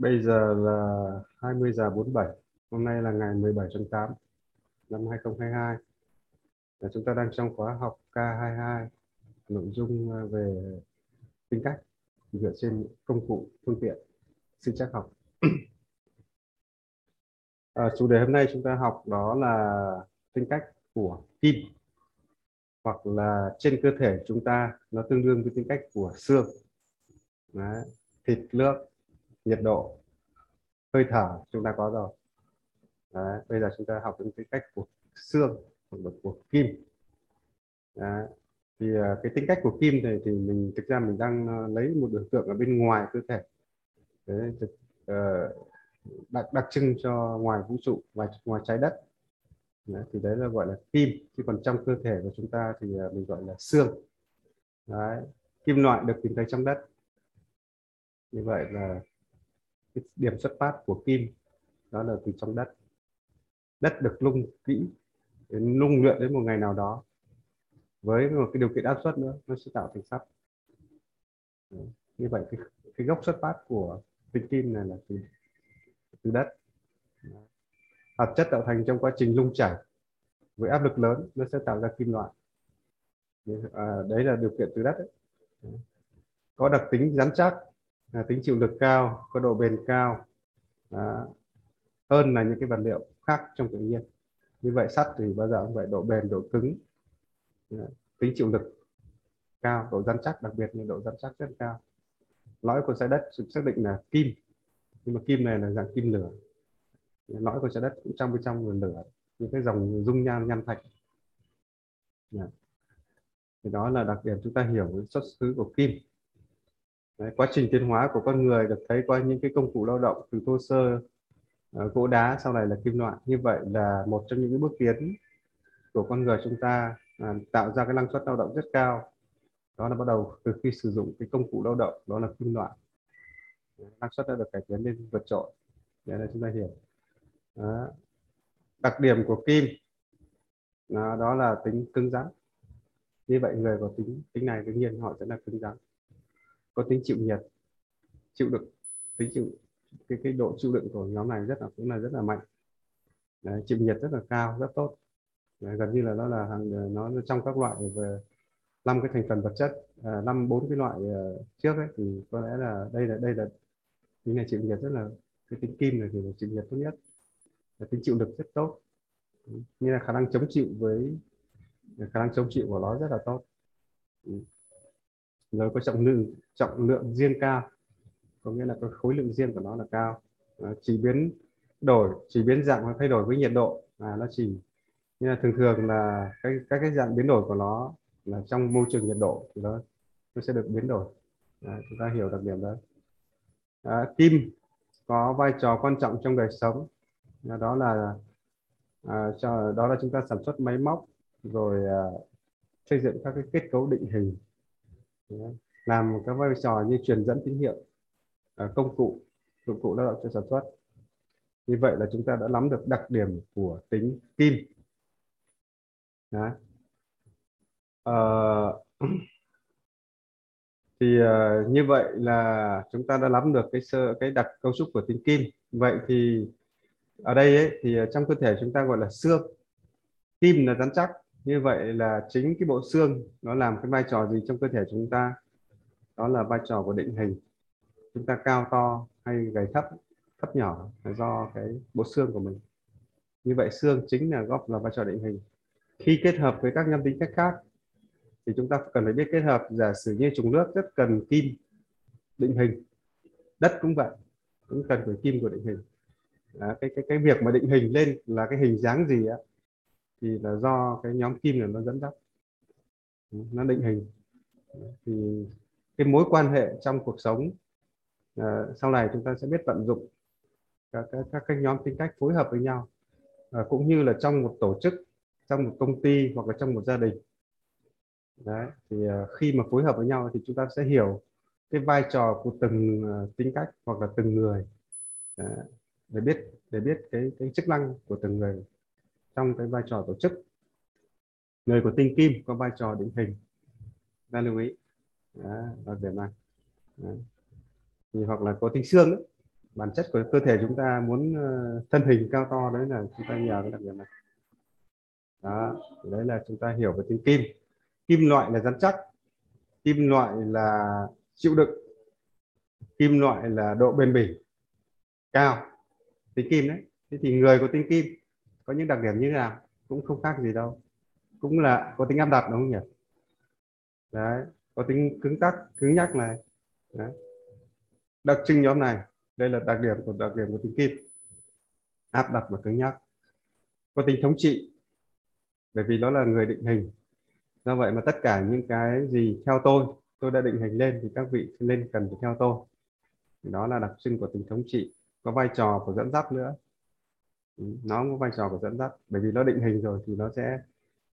Bây giờ là 20 giờ 47. Hôm nay là ngày 17 tháng 8 năm 2022. Và chúng ta đang trong khóa học K22 nội dung ờ, về tính cách dựa trên công cụ phương tiện sinh chắc học. à, chủ đề hôm nay chúng ta học đó là tính cách của kim hoặc là trên cơ thể chúng ta nó tương đương với tính cách của xương Đấy. thịt nước nhiệt độ hơi thở chúng ta có rồi Đấy. bây giờ chúng ta học những cái cách của xương của, của kim Đấy. thì à, cái tính cách của kim này thì mình thực ra mình đang à, lấy một biểu tượng ở bên ngoài cơ thể Đấy, thực, uh, đặc đặc trưng cho ngoài vũ trụ ngoài ngoài trái đất đấy, thì đấy là gọi là kim chứ còn trong cơ thể của chúng ta thì à, mình gọi là xương đấy. kim loại được tìm thấy trong đất như vậy là cái điểm xuất phát của kim đó là từ trong đất. Đất được lung kỹ lung luyện đến một ngày nào đó với một cái điều kiện áp suất nữa nó sẽ tạo thành sắt. Như vậy cái, cái gốc xuất phát của tinh kim này là từ từ đất. Hợp chất tạo thành trong quá trình lung chảy với áp lực lớn nó sẽ tạo ra kim loại. À, đấy là điều kiện từ đất đấy. có đặc tính rắn chắc à, tính chịu lực cao có độ bền cao. À, hơn là những cái vật liệu khác trong tự nhiên. Như vậy sắt thì bao giờ cũng vậy độ bền độ cứng. À, tính chịu lực cao độ rắn chắc đặc biệt là độ rắn chắc rất cao. Lõi của trái đất được xác định là kim. Nhưng mà kim này là dạng kim lửa. Lõi của trái đất cũng trong bên trong là lửa. Những cái dòng dung nham nham thạch. Dạ. Thì đó là đặc điểm chúng ta hiểu xuất xứ của kim. Đấy, quá trình tiến hóa của con người được thấy qua những cái công cụ lao động từ thô sơ ờ, gỗ đá sau này là kim loại. Như vậy là một trong những bước tiến của con người chúng ta à, tạo ra cái năng suất lao động rất cao. Đó là bắt đầu từ khi sử dụng cái công cụ lao động đó là kim loại. Năng suất đã được cải tiến lên vượt trội. Đấy là chúng ta hiểu. Đó. đặc điểm của kim đó, đó là tính cứng rắn. Như vậy người có tính tính này đương nhiên họ sẽ là cứng rắn có tính chịu nhiệt chịu đựng tính chịu cái cái độ chịu đựng của nhóm này rất là cũng là rất là mạnh. Đấy, chịu nhiệt rất là cao rất tốt. Đấy, gần như là nó là hàng nó trong các loại về năm cái thành phần vật chất à, năm bốn cái loại uh, trước ấy thì có lẽ là đây là đây là tính này chịu nhiệt rất là cái tính kim này thì là chịu nhiệt tốt nhất. Là tính chịu lực rất tốt. Như là khả năng chống chịu với khả năng chống chịu của nó rất là tốt rồi có trọng lượng trọng lượng riêng cao. Có nghĩa là cái khối lượng riêng của nó là cao. À, chỉ biến đổi chỉ biến dạng và thay đổi với nhiệt độ. À, nó chỉ như là thường thường là các các cái dạng biến đổi của nó là trong môi trường nhiệt độ thì nó nó sẽ được biến đổi. À, chúng ta hiểu đặc điểm đấy. À, kim có vai trò quan trọng trong đời sống. À, đó là à, cho đó là chúng ta sản xuất máy móc rồi à, xây dựng các cái kết cấu định hình làm các vai trò như truyền dẫn tín hiệu à, công cụ dụng cụ lao động cho sản xuất. Như vậy là chúng ta đã nắm được đặc điểm của tính kim Đó. À, thì uh, như vậy là chúng ta đã nắm được cái sơ cái đặc cấu trúc của tính kim vậy thì ở đây ấy, thì ờ, trong cơ thể chúng ta gọi là xương. Kim là rắn chắc như vậy là chính cái bộ xương nó làm cái vai trò gì trong cơ thể chúng ta? Đó là vai trò của định hình. Chúng ta cao to hay gầy thấp thấp nhỏ là do cái bộ xương của mình. Như vậy xương chính là góp là vai trò định hình. Khi kết hợp với các nhân tính cách khác thì chúng ta cần phải biết kết hợp. Giả sử như trùng nước rất cần kim định hình. Đất cũng vậy cũng cần phải kim của định hình. À, cái cái cái việc mà định hình lên là cái hình dáng gì á? Thì là do cái nhóm kim này nó dẫn dắt. Ừ, nó định hình. Thì cái mối quan hệ trong cuộc sống à, sau này chúng ta sẽ biết tận dụng các các các cái nhóm tính cách phối hợp với nhau à, cũng như là trong một tổ chức trong một công ty hoặc là trong một gia đình. Đấy thì à, khi mà phối hợp với nhau thì chúng ta sẽ hiểu cái vai trò của từng uh, tính cách hoặc là từng người à, để biết để biết cái cái chức năng của từng người trong cái vai trò tổ chức. Người của tinh kim có vai trò định hình. Ta lưu ý. Đó, đặc điểm này. Đó. thì hoặc là có tinh xương đấy bản chất của cơ thể chúng ta muốn ờ, thân hình cao to đấy là chúng ta nhờ cái đặc điểm này. Đó đấy là chúng ta hiểu về tinh kim. Kim loại là rắn chắc kim loại là chịu đựng kim loại là độ bền bỉ cao. Tinh kim đấy thế thì người có tinh kim có những đặc điểm như thế nào? Cũng không khác gì đâu. Cũng là có tính áp đặt, đúng không nhỉ? Đấy, có tính cứng tắc, cứng nhắc này. Đấy. đặc trưng nhóm này, đây là đặc điểm của đặc điểm của tính kim. Áp đặt và cứng nhắc. Có tính thống trị, bởi vì nó là người định hình. Do vậy mà tất cả những cái gì theo tôi tôi đã định hình lên thì các vị lên cần phải theo tôi. Thì đó là đặc trưng của tính thống trị. Có vai trò của dẫn dắt nữa. Ừ, nó có vai trò của dẫn dắt bởi vì nó định hình rồi thì nó sẽ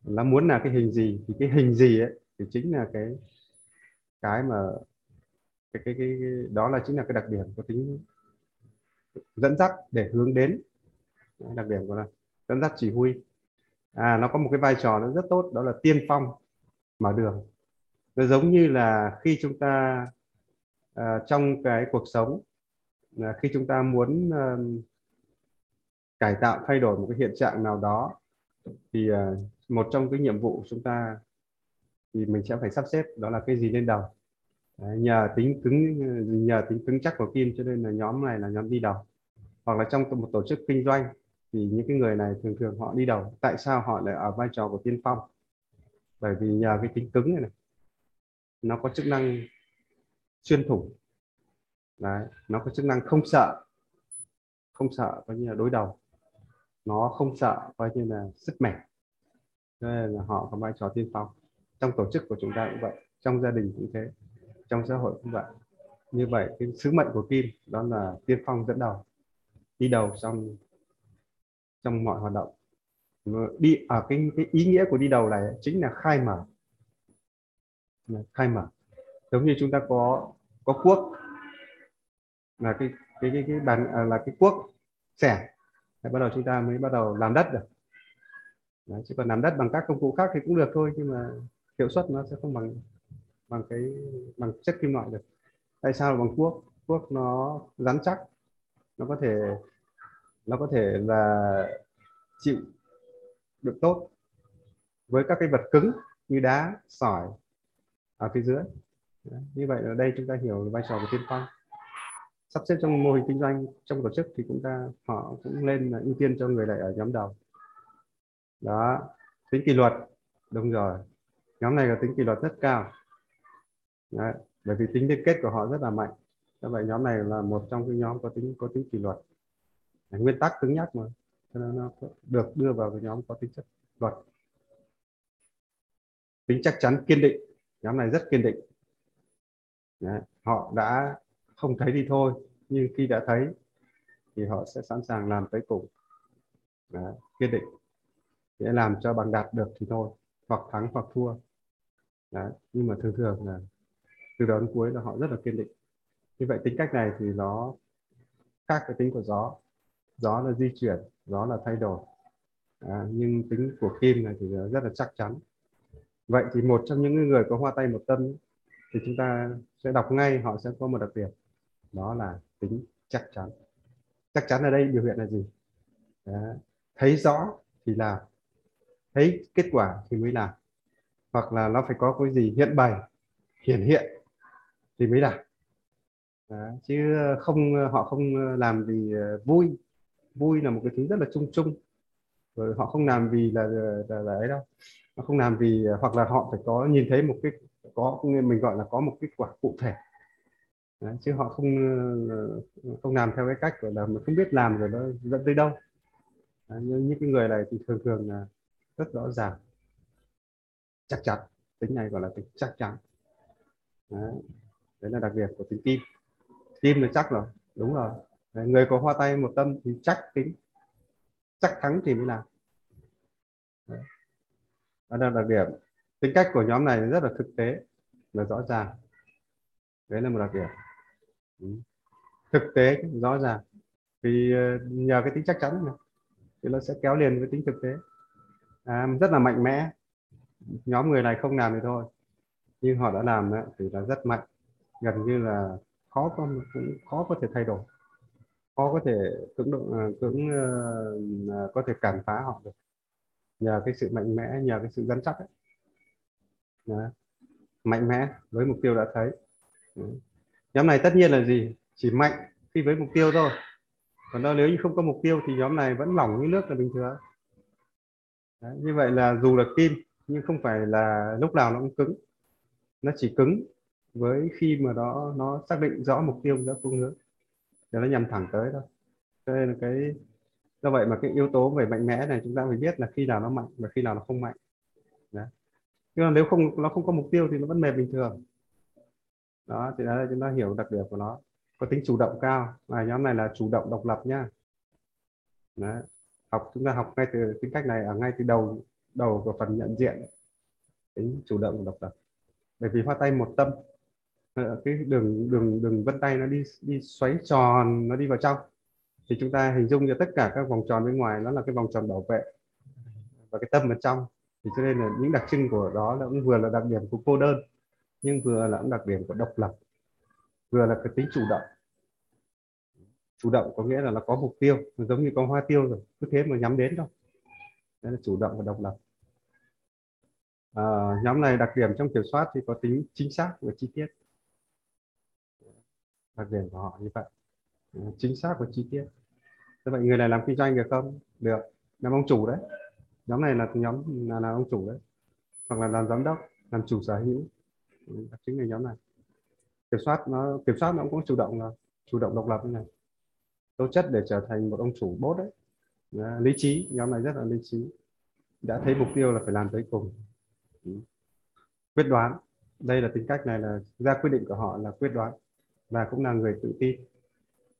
nó muốn là cái hình gì thì cái hình gì ấy thì chính là cái cái mà cái cái, cái, cái đó là chính là cái đặc điểm có tính dẫn dắt để hướng đến. Đặc điểm của là dẫn dắt chỉ huy. À nó có một cái vai trò nó rất tốt đó là tiên phong mở đường. Nó giống như là khi chúng ta à, trong cái cuộc sống là khi chúng ta muốn uh, cải tạo thay đổi một cái hiện trạng nào đó thì uh, một trong cái nhiệm vụ chúng ta thì mình sẽ phải sắp xếp đó là cái gì lên đầu. Đấy, nhờ tính cứng nhờ tính cứng chắc của kim cho nên là nhóm này là nhóm đi đầu. Hoặc là trong một tổ chức kinh doanh thì những cái người này thường thường họ đi đầu. Tại sao họ lại ở vai trò của tiên phong? Bởi vì nhờ cái tính cứng này, này nó có chức năng xuyên thủng. Đấy nó có chức năng không sợ không sợ coi như là đối đầu nó không sợ coi như là sức mẻ. Cho nên là họ có vai trò tiên phong. Trong tổ chức của chúng ta cũng vậy trong gia đình cũng thế trong xã hội cũng vậy. Như vậy cái sứ mệnh của kim đó là tiên phong dẫn đầu đi đầu trong trong mọi hoạt động. Đi ở cái cái ý nghĩa của đi đầu này chính là khai mở. Khai mở. Giống như chúng ta có có quốc là cái cái cái cái bàn à, là cái quốc thì bắt đầu chúng ta mới bắt đầu làm đất được. Đấy, chứ còn làm đất bằng các công cụ khác thì cũng được thôi nhưng mà hiệu suất nó sẽ không bằng bằng cái bằng chất kim loại được. Tại sao là bằng cuốc? Cuốc nó rắn chắc nó có thể nó có thể là chịu được tốt với các cái vật cứng như đá sỏi ở phía dưới. Đấy. như vậy ở đây chúng ta hiểu vai trò của tiên phong sắp xếp trong mô hình kinh doanh, trong tổ chức thì chúng ta họ cũng lên ưu tiên cho người lại ở nhóm đầu. Đó, tính kỷ luật, đúng rồi. Nhóm này có tính kỷ luật rất cao. Đấy. bởi vì tính liên kết của họ rất là mạnh. Do vậy nhóm này là một trong những nhóm có tính có tính kỷ luật. Nguyên tắc cứng nhắc mà. Cho nên nó được đưa vào cái nhóm có tính chất luật. Tính chắc chắn, kiên định. Nhóm này rất kiên định. Đấy. họ đã không thấy thì thôi nhưng khi đã thấy thì họ sẽ sẵn sàng làm tới cùng. Đấy. kiên định. Để làm cho bằng đạt được thì thôi hoặc thắng hoặc thua. Đấy. nhưng mà thường thường là từ đầu đến cuối là họ rất là kiên định. Như vậy tính cách này thì nó khác với tính của gió. Gió là di chuyển gió là thay đổi. À, nhưng tính của kim này thì rất là chắc chắn. Vậy thì một trong những người có hoa tay một tâm thì chúng ta sẽ đọc ngay họ sẽ có một đặc điểm đó là tính chắc chắn. Chắc chắn ở đây biểu hiện là gì? Đó. thấy rõ thì làm. Thấy kết quả thì mới làm. Hoặc là nó phải có cái gì hiện bày hiển hiện thì mới làm. Đó. chứ không họ không làm vì ờ, vui. Vui là một cái thứ rất là chung chung. Rồi họ không làm vì là ờ, là, là ấy đâu. Họ không làm vì hoặc là họ phải có nhìn thấy một cái có mình gọi là có một kết quả cụ thể. Đấy, chứ họ không ờ, không làm theo cái cách gọi là mình không biết làm rồi nó dẫn tới đâu. Đấy, nhưng những cái người này thì thường thường là rất rõ ràng chắc chắn tính này gọi là tính chắc chắn. Đấy, đấy là đặc biệt của tính kim kim là chắc rồi đúng rồi. Đấy, người có hoa tay một tâm thì chắc tính chắc thắng thì mới làm. Đấy. đó là đặc điểm. Tính cách của nhóm này rất là thực tế là rõ ràng. Đấy là một đặc điểm. Ừ. thực tế rõ ràng. Vì ờ, nhờ cái tính chắc chắn này thì nó sẽ kéo liền với tính thực tế. À, rất là mạnh mẽ. Nhóm người này không làm thì thôi. Nhưng họ đã làm thì là rất mạnh. Gần như là khó có cũng khó có thể thay đổi. Khó có thể cưỡng độ à, cưỡng uh, có thể cản phá họ được. Nhờ cái sự mạnh mẽ nhờ cái sự dẫn chắc ấy. Đó. mạnh mẽ với mục tiêu đã thấy nhóm này tất nhiên là gì? Chỉ mạnh khi với mục tiêu thôi. Còn đâu nếu như không có mục tiêu thì nhóm này vẫn lỏng như nước là bình thường. Đấy. như vậy là dù là kim nhưng không phải là lúc nào nó cũng cứng. Nó chỉ cứng với khi mà nó nó xác định rõ mục tiêu rõ phương hướng. Để nó nhằm thẳng tới thôi. Cho nên là cái, do vậy mà cái yếu tố về mạnh mẽ này chúng ta phải biết là khi nào nó mạnh và khi nào nó không mạnh. Đấy. nhưng mà nếu không, nó không có mục tiêu thì nó vẫn mềm bình thường đó, thì đó là chúng ta hiểu đặc điểm của nó. Có tính chủ động cao. Và nhóm này là chủ động độc lập nhá. Đấy. học, chúng ta học ngay từ, tính cách này ở ngay từ đầu đầu của phần nhận diện. Tính chủ động, độc lập. Bởi vì hoa tay một tâm. Ờ, cái đường đường đường vân tay nó đi đi xoáy tròn, nó đi vào trong. Thì chúng ta hình dung cho tất cả các vòng tròn bên ngoài, nó là cái vòng tròn bảo vệ và cái tâm ở trong. Thì cho nên là những đặc trưng của đó là cũng vừa là đặc điểm của cô đơn nhưng vừa là cũng đặc điểm của độc lập vừa là cái tính chủ động. Chủ động có nghĩa là nó có mục tiêu giống như con hoa tiêu rồi cứ thế mà nhắm đến thôi. Đây là chủ động và độc lập. À, nhóm này đặc điểm trong kiểm soát thì có tính chính xác và chi tiết. Đặc điểm của họ như vậy. Ừ, chính xác và chi tiết. Thế vậy người này làm kinh doanh được không? Được. Làm ông chủ đấy. Nhóm này là nhóm là là ông chủ đấy. Hoặc là làm giám đốc làm chủ sở hữu đặc chính là nhóm này. Kiểm soát nó kiểm soát nó cũng có chủ động là chủ động độc lập như này. Tố chất để trở thành một ông chủ bốt đấy. Lý trí nhóm này rất là lý trí. Đã thấy mục tiêu là phải làm tới cùng. Quyết đoán. Đây là tính cách này là ra quyết định của họ là quyết đoán và cũng là người tự tin.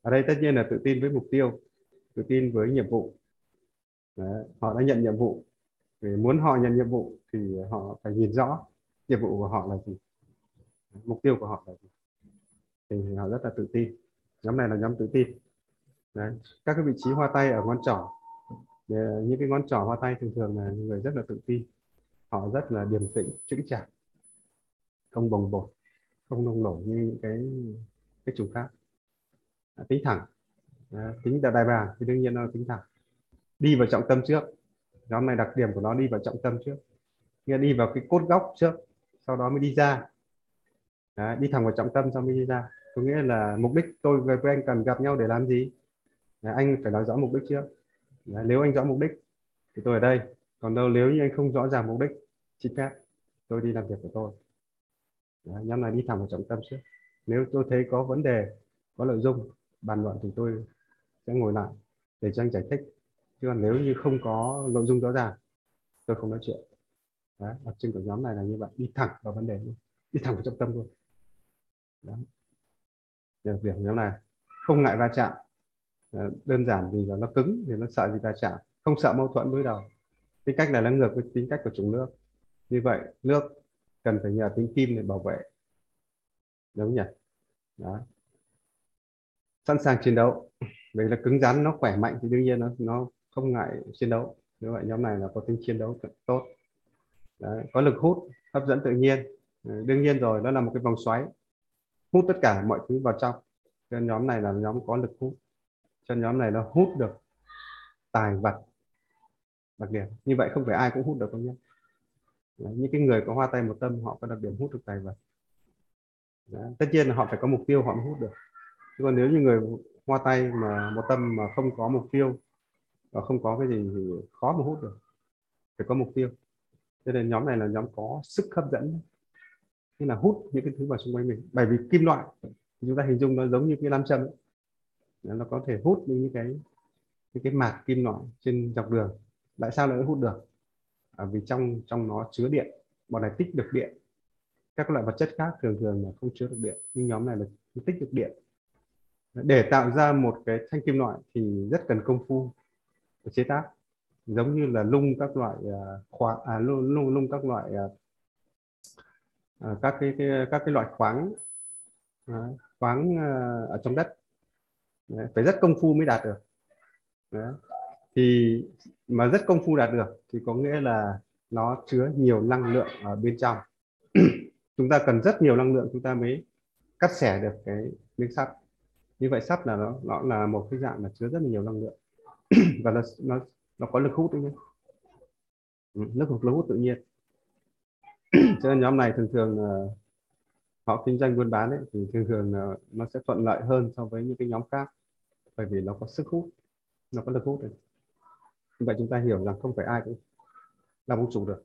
Ở đây tất nhiên là tự tin với mục tiêu tự tin với nhiệm vụ. Đấy, họ đã nhận nhiệm vụ. Vì muốn họ nhận nhiệm vụ thì họ phải nhìn rõ nhiệm vụ của họ là gì mục tiêu của họ là gì? Thì họ rất là tự tin. Nhóm này là nhóm tự tin. Đấy. các cái vị trí hoa tay ở ngón trỏ. Những cái ngón trỏ hoa tay thường thường là người rất là tự tin. Họ rất là điềm tĩnh chững chạc. Không bồng bột không nông nổi như những cái cái chủ khác. À, tính thẳng. À, tính đại bàn thì đương nhiên nó là tính thẳng. Đi vào trọng tâm trước. Nhóm này đặc điểm của nó đi vào trọng tâm trước. Nghĩa đi vào cái cốt góc trước. Sau đó mới đi ra. Đấy, đi thẳng vào trọng tâm sau mới đi ra. Có nghĩa là mục đích tôi với anh cần gặp nhau để làm gì? Đấy, anh phải nói rõ mục đích trước. Đấy, nếu anh rõ mục đích thì tôi ở đây. Còn đâu nếu như anh không rõ ràng mục đích xin phép tôi đi làm việc của tôi. Đấy, nhóm này đi thẳng vào trọng tâm trước. Nếu tôi thấy có vấn đề có nội dung bàn luận thì tôi sẽ ngồi lại để cho anh giải thích. Chứ còn nếu như không có nội dung rõ ràng tôi không nói chuyện. Đấy, đặc trưng của nhóm này là như vậy. Đi thẳng vào vấn đề luôn. Đi thẳng vào trọng tâm luôn. Đấy. Điều việc nhóm này không ngại va chạm ờ, đơn giản vì là nó cứng thì nó sợ gì va chạm không sợ mâu thuẫn đối đầu. Tính cách này là ngược với tính cách của chủng nước. Như vậy nước cần phải nhờ tính kim để bảo vệ. Đúng nhỉ? Đó. Sẵn sàng chiến đấu. Vì là cứng rắn nó khỏe mạnh thì đương nhiên nó nó không ngại chiến đấu. Như vậy nhóm này là có tính chiến đấu tốt. Đấy, có lực hút hấp dẫn tự nhiên. Ờ, đương nhiên rồi nó là một cái vòng xoáy hút tất cả mọi thứ vào trong. Cho nhóm này là nhóm có lực hút. Cho nhóm này nó hút được tài vật đặc điểm. Như vậy không phải ai cũng hút được không nhé. Những cái người có hoa tay một tâm, họ có đặc điểm hút được tài vật. Đấy. tất nhiên là họ phải có mục tiêu họ mới hút được. Chứ còn nếu như người hoa tay mà một tâm mà không có mục tiêu và không có cái gì thì khó mà hút được. Phải có mục tiêu. Cho nên nhóm này là nhóm có sức hấp dẫn hay là hút những cái thứ vào xung quanh mình. Bởi vì kim loại chúng ta hình dung nó giống như cái nam châm ấy. nó có thể hút những cái những cái mạc kim loại trên dọc đường. Tại sao lại hút được? À, vì trong trong nó chứa điện. Bọn này tích được điện. Các loại vật chất khác thường thường là không chứa được điện. Nhưng nhóm này là tích được điện. Để tạo ra một cái thanh kim loại thì rất cần công phu chế tác. Giống như là lung các loại khóa khoáng à, lung, lung lung các loại à, à, các cái, cái các cái loại khoáng à, khoáng ờ, ở trong đất. Đấy, phải rất công phu mới đạt được. Đấy. thì mà rất công phu đạt được thì có nghĩa là nó chứa nhiều năng lượng ở bên trong. Chúng ta cần rất nhiều năng lượng chúng ta mới cắt xẻ được cái miếng sắt. Như vậy sắt là nó nó là một cái dạng là chứa rất là nhiều năng lượng. Và nó nó nó có lực hút đấy nhé lực hút lực hút tự nhiên cho nên nhóm này thường thường uh, họ kinh doanh buôn bán ấy, thì thường thường uh, nó sẽ thuận lợi hơn so với những cái nhóm khác. Bởi vì nó có sức hút nó có lực hút đấy. vậy chúng ta hiểu rằng không phải ai cũng làm ông chủ được.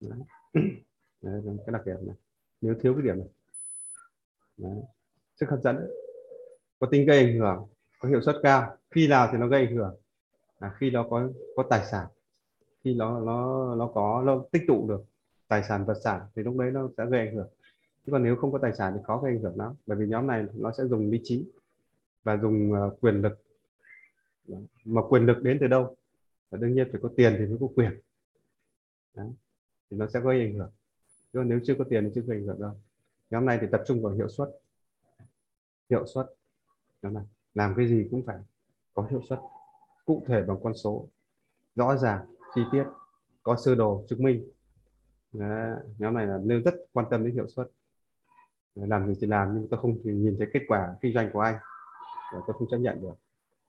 Đấy. Đấy, cái đặc điểm này. Nếu thiếu cái điểm này. Đấy. sức hấp dẫn. Có tính gây ảnh hưởng có hiệu suất cao. Khi nào thì nó gây ảnh hưởng? À, khi nó có có tài sản. Khi nó nó nó có nó tích tụ được tài sản vật sản thì lúc đấy nó sẽ gây ảnh hưởng. Chứ còn nếu không có tài sản thì khó gây ảnh hưởng lắm bởi vì nhóm này nó sẽ dùng lý trí và dùng uh, quyền lực. Mà quyền lực đến từ đâu? Và đương nhiên phải có tiền thì mới có quyền. Đấy. thì nó sẽ gây ảnh hưởng. Chứ nếu chưa có tiền thì chưa gây ảnh hưởng đâu. Nhóm này thì tập trung vào hiệu suất. Hiệu suất nhóm này làm cái gì cũng phải có hiệu suất cụ thể bằng con số rõ ràng chi tiết có sơ đồ chứng minh. Đấy, nhóm này là nêu rất quan tâm đến hiệu suất. Làm gì thì làm nhưng tôi không nhìn thấy kết quả kinh doanh của anh. Và tôi không chấp nhận được.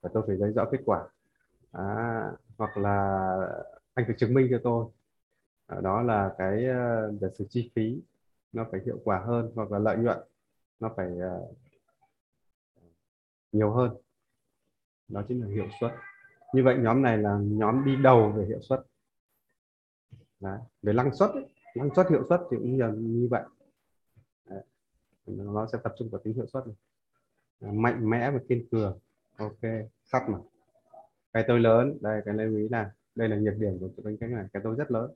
Và tôi phải thấy rõ kết quả. À, hoặc là anh phải chứng minh cho tôi. À, đó là cái ờ, giả sự chi phí nó phải hiệu quả hơn hoặc là lợi nhuận nó phải uh, nhiều hơn. Đó chính là hiệu suất. Như vậy nhóm này là nhóm đi đầu về hiệu suất. Đấy. về năng suất ấy. năng suất hiệu suất thì cũng như, như vậy Đấy. nó sẽ tập trung vào tính hiệu suất này. Ờ, mạnh mẽ và kiên cường ok sắt mà cái tôi lớn đây cái lưu ý là đây là nhược điểm của cái cánh này cái tôi rất lớn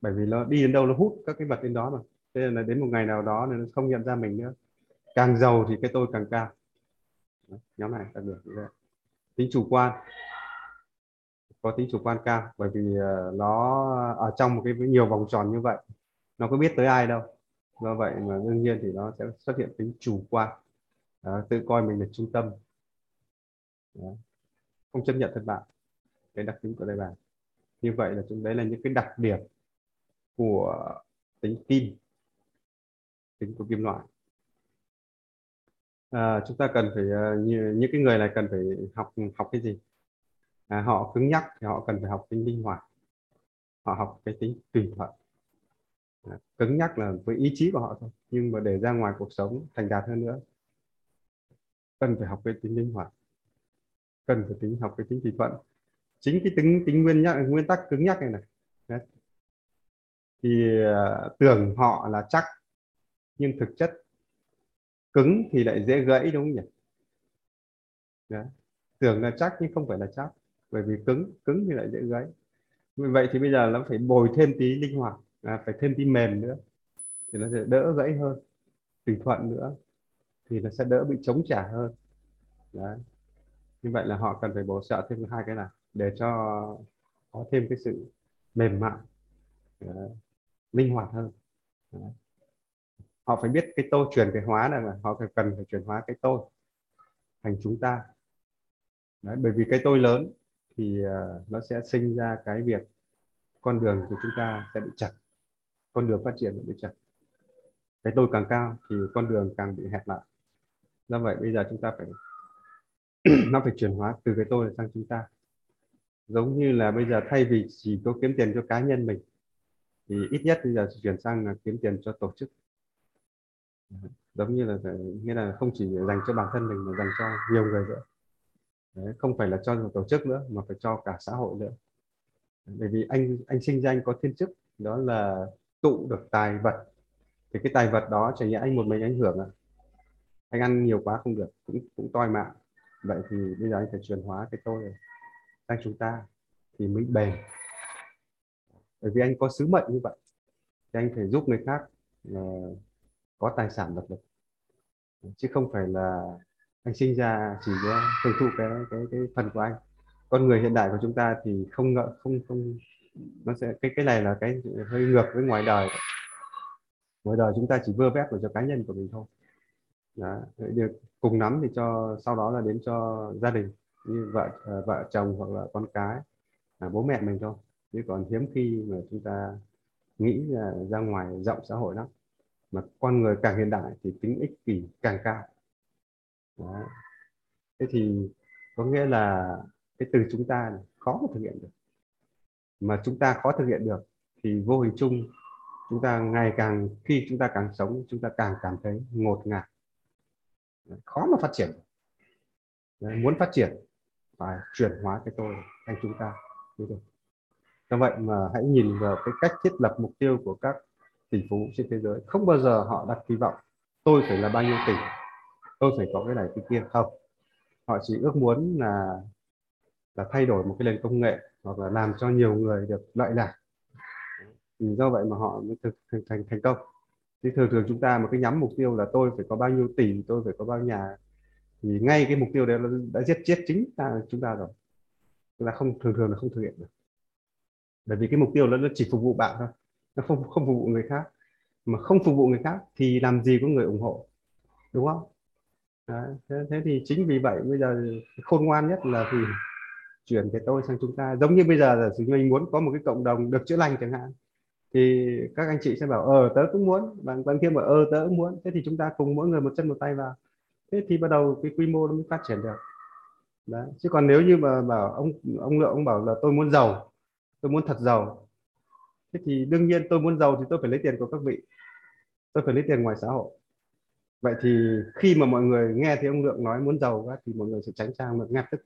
bởi vì nó đi đến đâu nó hút các cái vật đến đó mà thế nên là đến một ngày nào đó nó không nhận ra mình nữa càng giàu thì cái tôi càng cao nhóm này đặc biệt như vậy tính chủ quan có tính chủ quan cao bởi vì ờ, nó ở trong một cái nhiều vòng tròn như vậy nó có biết tới ai đâu. Do vậy mà đương nhiên thì nó sẽ xuất hiện tính chủ quan đó, tự coi mình là trung tâm. Đó. không chấp nhận thất bại cái đặc tính của đây bạn. Như vậy là chúng đấy là những cái đặc điểm của tính kim tính của kim loại. À, chúng ta cần phải như, những cái người này cần phải học học cái gì? À, họ cứng nhắc thì họ cần phải học tính linh hoạt. Họ học cái tính tùy thuận. À, cứng nhắc là với ý chí của họ thôi nhưng mà để ra ngoài cuộc sống thành đạt hơn nữa cần phải học cái tính linh hoạt cần phải tính học cái tính tùy thuận. Chính cái tính tính nguyên nhắc nguyên tắc cứng nhắc này này Đấy. thì uh, tưởng họ là chắc nhưng thực chất cứng thì lại dễ gãy đúng không nhỉ? Đấy. tưởng là chắc nhưng không phải là chắc bởi vì cứng cứng thì lại dễ gãy vì vậy thì bây giờ nó phải bồi thêm tí linh hoạt à, phải thêm tí mềm nữa thì nó sẽ đỡ gãy hơn. Tùy thuận nữa thì nó sẽ đỡ bị chống trả hơn. Đấy. như vậy là họ cần phải bổ trợ thêm hai cái này để cho có thêm cái sự mềm mại Đấy. linh hoạt hơn. Đấy. Họ phải biết cái tôi chuyển cái hóa này mà họ phải cần phải chuyển hóa cái tôi thành chúng ta. Đấy, bởi vì cái tôi lớn thì ờ, nó sẽ sinh ra cái việc con đường của chúng ta sẽ bị chặt con đường phát triển bị chặt cái tôi càng cao thì con đường càng bị hẹp lại. Do vậy bây giờ chúng ta phải nó phải chuyển hóa từ cái tôi sang chúng ta. Giống như là bây giờ thay vì chỉ có kiếm tiền cho cá nhân mình, thì ít nhất bây giờ chuyển sang là kiếm tiền cho tổ chức. Giống như là nghĩa là không chỉ dành cho bản thân mình mà dành cho nhiều người nữa. Đấy, không phải là cho tổ chức nữa mà phải cho cả xã hội nữa. Bởi vì anh anh sinh ra anh có thiên chức đó là tụ được tài vật. Thì cái tài vật đó chẳng nhẽ anh một mình anh hưởng à? Anh ăn nhiều quá không được cũng cũng toi mạng. Vậy thì bây giờ anh phải truyền hóa cái tôi sang chúng ta thì mới bền. Bởi vì anh có sứ mệnh như vậy thì anh phải giúp người khác uh, có tài sản độc lập. Chứ không phải là anh sinh ra chỉ có hưởng thụ cái cái cái phần của anh. Con người hiện đại của chúng ta thì không ngợ không không nó sẽ cái cái này là cái hơi ngược với ngoài đời. Ngoài đời chúng ta chỉ vơ vét cho cá nhân của mình thôi. Đó. Được cùng nắm thì cho sau đó là đến cho gia đình như vợ ờ, vợ chồng hoặc là con cái à, bố mẹ mình thôi. Chứ còn hiếm khi mà chúng ta nghĩ là ra ngoài rộng xã hội lắm. Mà con người càng hiện đại thì tính ích kỷ càng cao. Đó. thế thì có nghĩa là cái từ chúng ta này, khó mà thực hiện được. Mà chúng ta khó thực hiện được thì vô hình chung chúng ta ngày càng khi chúng ta càng sống chúng ta càng cảm thấy ngột ngạt. Khó mà phát triển Đấy, muốn phát triển phải chuyển hóa cái tôi thành chúng ta được. Do vậy mà hãy nhìn vào cái cách thiết lập mục tiêu của các tỷ phú trên thế giới. Không bao giờ họ đặt kỳ vọng tôi phải là bao nhiêu tỷ tôi phải có cái này cái kia. Không. Họ chỉ ước muốn là là thay đổi một cái nền công nghệ hoặc là làm cho nhiều người được lợi lạc. Do vậy mà họ mới thực thành thành, thành công. Thì thường thường chúng ta một cái nhắm mục tiêu là tôi phải có bao nhiêu tỷ tôi phải có bao nhà thì ngay cái mục tiêu đấy đã giết chết chính ta chúng ta rồi. Là không thường thường là không thực hiện được. Bởi vì cái mục tiêu nó chỉ phục vụ bạn thôi. Nó không không phục vụ người khác. Mà không phục vụ người khác thì làm gì có người ủng hộ? Đúng không? Đấy, thế, thế thì chính vì vậy bây giờ khôn ngoan nhất là thì chuyển cái tôi sang chúng ta. Giống như bây giờ là mình muốn có một cái cộng đồng được chữa lành chẳng hạn thì các anh chị sẽ bảo ờ tớ cũng muốn. Bạn bạn kia bảo ờ tớ cũng muốn. Thế thì chúng ta cùng mỗi người một chân một tay vào. Thế thì bắt đầu cái quy mô nó mới phát triển được. Đấy chứ còn nếu như mà bảo ông ông lượng ông bảo là tôi muốn giàu tôi muốn thật giàu. Thế thì đương nhiên tôi muốn giàu thì tôi phải lấy tiền của các vị. Tôi phải lấy tiền ngoài xã hội vậy thì khi mà mọi người nghe thấy ông lượng nói muốn giàu quá thì mọi người sẽ tránh sang lượng ngay tức.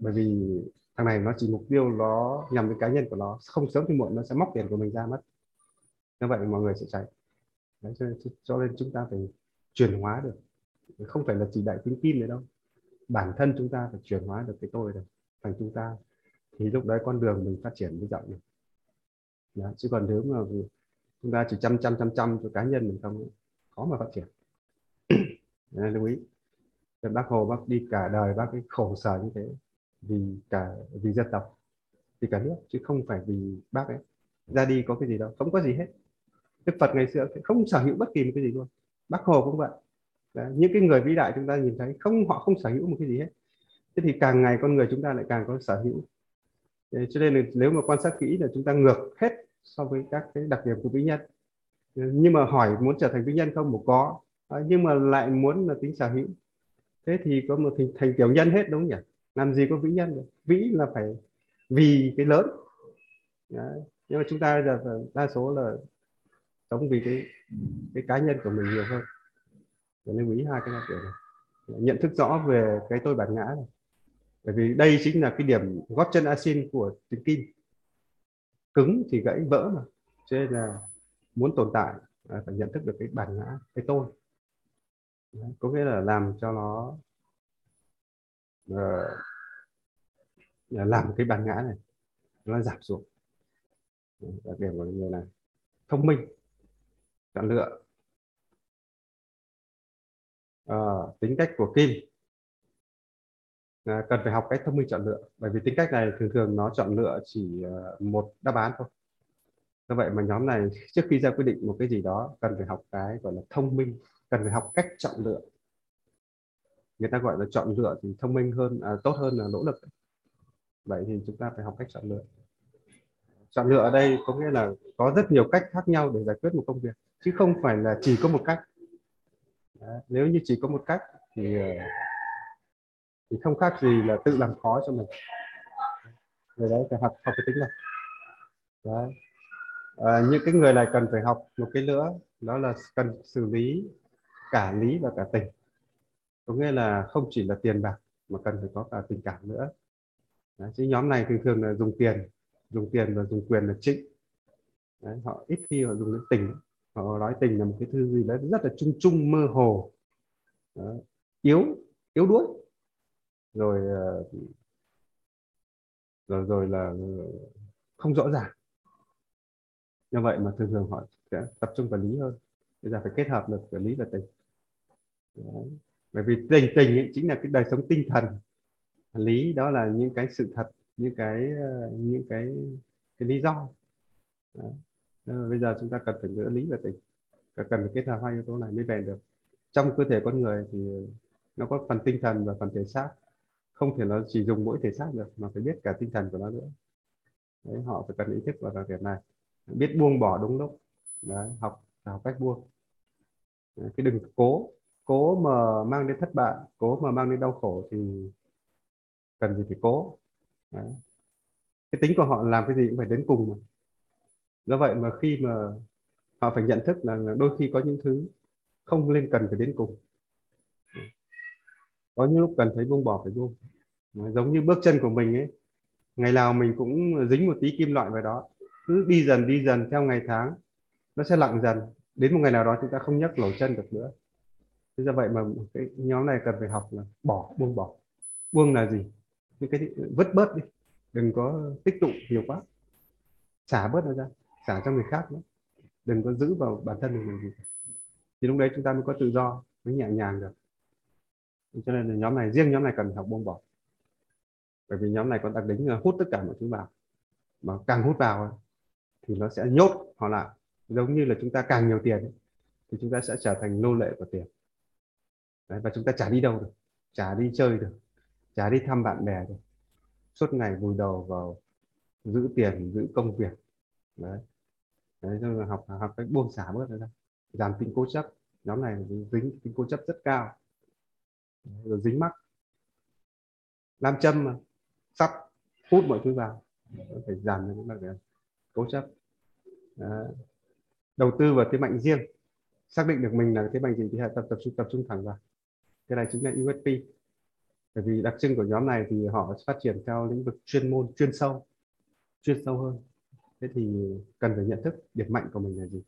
Bởi vì thằng này nó chỉ mục tiêu nó nhằm đến cá nhân của nó. Không sớm thì muộn nó sẽ móc tiền của mình ra mất. Như vậy mọi người sẽ tránh Đấy, cho, cho nên chúng ta phải chuyển hóa được. Không phải là chỉ đại tính kim nữa đâu. Bản thân chúng ta phải chuyển hóa được cái tôi này. Thành chúng ta thì lúc đấy con đường mình phát triển mới rộng được. Chứ còn nếu mà chúng ta chỉ chăm chăm chăm chăm cho cá nhân mình không khó mà phát triển. Nên lưu ý. Bác hồ bác đi cả đời bác cái khổ sở như thế vì cả vì dân tộc vì cả nước chứ không phải vì bác ấy. Ra đi có cái gì đâu không có gì hết. Đức phật ngày xưa không sở hữu bất kỳ một cái gì luôn. Bác hồ cũng vậy. Đấy, những cái người vĩ đại chúng ta nhìn thấy không họ không sở hữu một cái gì hết. Thế thì càng ngày con người chúng ta lại càng có sở hữu. Cho nên là nếu mà quan sát kỹ là chúng ta ngược hết so với các cái đặc điểm của vĩ nhân nhưng mà hỏi muốn trở thành vĩ nhân không? Một có. Ờ, nhưng mà lại muốn là tính sở hữu. Thế thì có một thành, thành tiểu nhân hết đúng không nhỉ? Làm gì có vĩ nhân được? Vĩ là phải vì cái lớn. Đấy. nhưng mà chúng ta giờ đa số là sống vì cái cái cá nhân của mình nhiều hơn. Để nên quý hai cái này điểm này. Nhận thức rõ về cái tôi bản ngã này. Bởi vì đây chính là cái điểm gót chân asin của tính kim. Cứng thì gãy vỡ mà. Cho nên là muốn tồn tại à, phải nhận thức được cái bản ngã cái tôi. Đấy, có nghĩa là làm cho nó uh, làm cái bản ngã này nó giảm xuống. Đặc điểm của người này thông minh chọn lựa. Uh, tính cách của kim uh, cần phải học cách thông minh chọn lựa bởi vì tính cách này thường thường nó chọn lựa chỉ uh, một đáp án thôi do vậy mà nhóm này trước khi ra quyết định một cái gì đó cần phải học cái gọi là thông minh cần phải học cách chọn lựa. Người ta gọi là chọn lựa thì thông minh hơn à, tốt hơn là nỗ lực. Vậy thì chúng ta phải học cách chọn lựa. Chọn lựa ở đây có nghĩa là có rất nhiều cách khác nhau để giải quyết một công việc chứ không phải là chỉ có một cách. Đấy, nếu như chỉ có một cách thì ờ, thì không khác gì là tự làm khó cho mình. Người đấy phải học học cái tính này. Đấy. À, những cái người này cần phải học một cái nữa đó là cần xử lý cả lý và cả tình. Có nghĩa là không chỉ là tiền bạc mà cần phải có cả tình cảm nữa. Đấy, chứ nhóm này thường thường là dùng tiền dùng tiền và dùng quyền là chính. Đấy, họ ít khi họ dùng đến tình. Họ nói tình là một cái thứ gì đấy rất là chung chung mơ hồ. Đấy, yếu yếu đuối. Rồi ờ, rồi rồi là không rõ ràng như vậy mà thường thường họ sẽ tập trung vào lý hơn. Bây giờ phải kết hợp được cả lý và tình. Đấy. bởi vì tình tình ấy chính là cái đời sống tinh thần. Lý đó là những cái sự thật những cái ờ, những cái cái lý do. Đấy. bây giờ chúng ta cần phải giữa lý và tình. Cần phải kết hợp hai yếu tố này mới bền được. Trong cơ thể con người thì nó có phần tinh thần và phần thể xác. Không thể nó chỉ dùng mỗi thể xác được mà phải biết cả tinh thần của nó nữa. Đấy, họ phải cần ý thức vào việc này biết buông bỏ đúng lúc. Đấy, học học cách buông. Đấy, cái đừng cố cố mà mang đến thất bại cố mà mang đến đau khổ thì cần gì phải cố. Đấy. cái tính của họ làm cái gì cũng phải đến cùng mà. Do vậy mà khi mà họ phải nhận thức là đôi khi có những thứ không nên cần phải đến cùng. Có những lúc cần thấy buông bỏ phải buông. Giống như bước chân của mình ấy ngày nào mình cũng dính một tí kim loại vào đó cứ đi dần đi dần theo ngày tháng, nó sẽ lặng dần. Đến một ngày nào đó chúng ta không nhấc nổi chân được nữa. Thế do vậy mà cái nhóm này cần phải học là bỏ buông bỏ. Buông là gì? Những cái vứt bớt đi. Đừng có tích tụ nhiều quá. Xả bớt nó ra, xả cho người khác nữa. Đừng có giữ vào bản thân mình gì thì lúc đấy chúng ta mới có tự do, mới nhẹ nhàng được. Cho nên là nhóm này, riêng nhóm này cần học buông bỏ. Bởi vì nhóm này có đặc tính là hút tất cả mọi thứ vào. Mà càng hút vào thì nó sẽ nhốt họ lại. Giống như là chúng ta càng nhiều tiền thì chúng ta sẽ trở thành nô lệ của tiền. Đấy, và chúng ta chả đi đâu được chả đi chơi được chả đi thăm bạn bè được. Suốt ngày vùi đầu vào giữ tiền giữ công việc. Đấy. Đấy cho học học cách buông xả bớt ra. Giảm tính cố chấp. Nhóm này dính tính cố chấp rất cao. Rồi dính mắc. Nam châm mà sắp hút mọi thứ vào. Phải giảm những cái cố chấp đầu tư vào thế mạnh riêng. Xác định được mình là thế mạnh gì thì hãy tập tập trung tập trung thẳng vào. Cái này chính là USP bởi vì đặc trưng của nhóm này thì họ phát triển theo lĩnh vực chuyên môn chuyên sâu chuyên sâu hơn. Thế thì cần phải nhận thức điểm mạnh của mình là gì.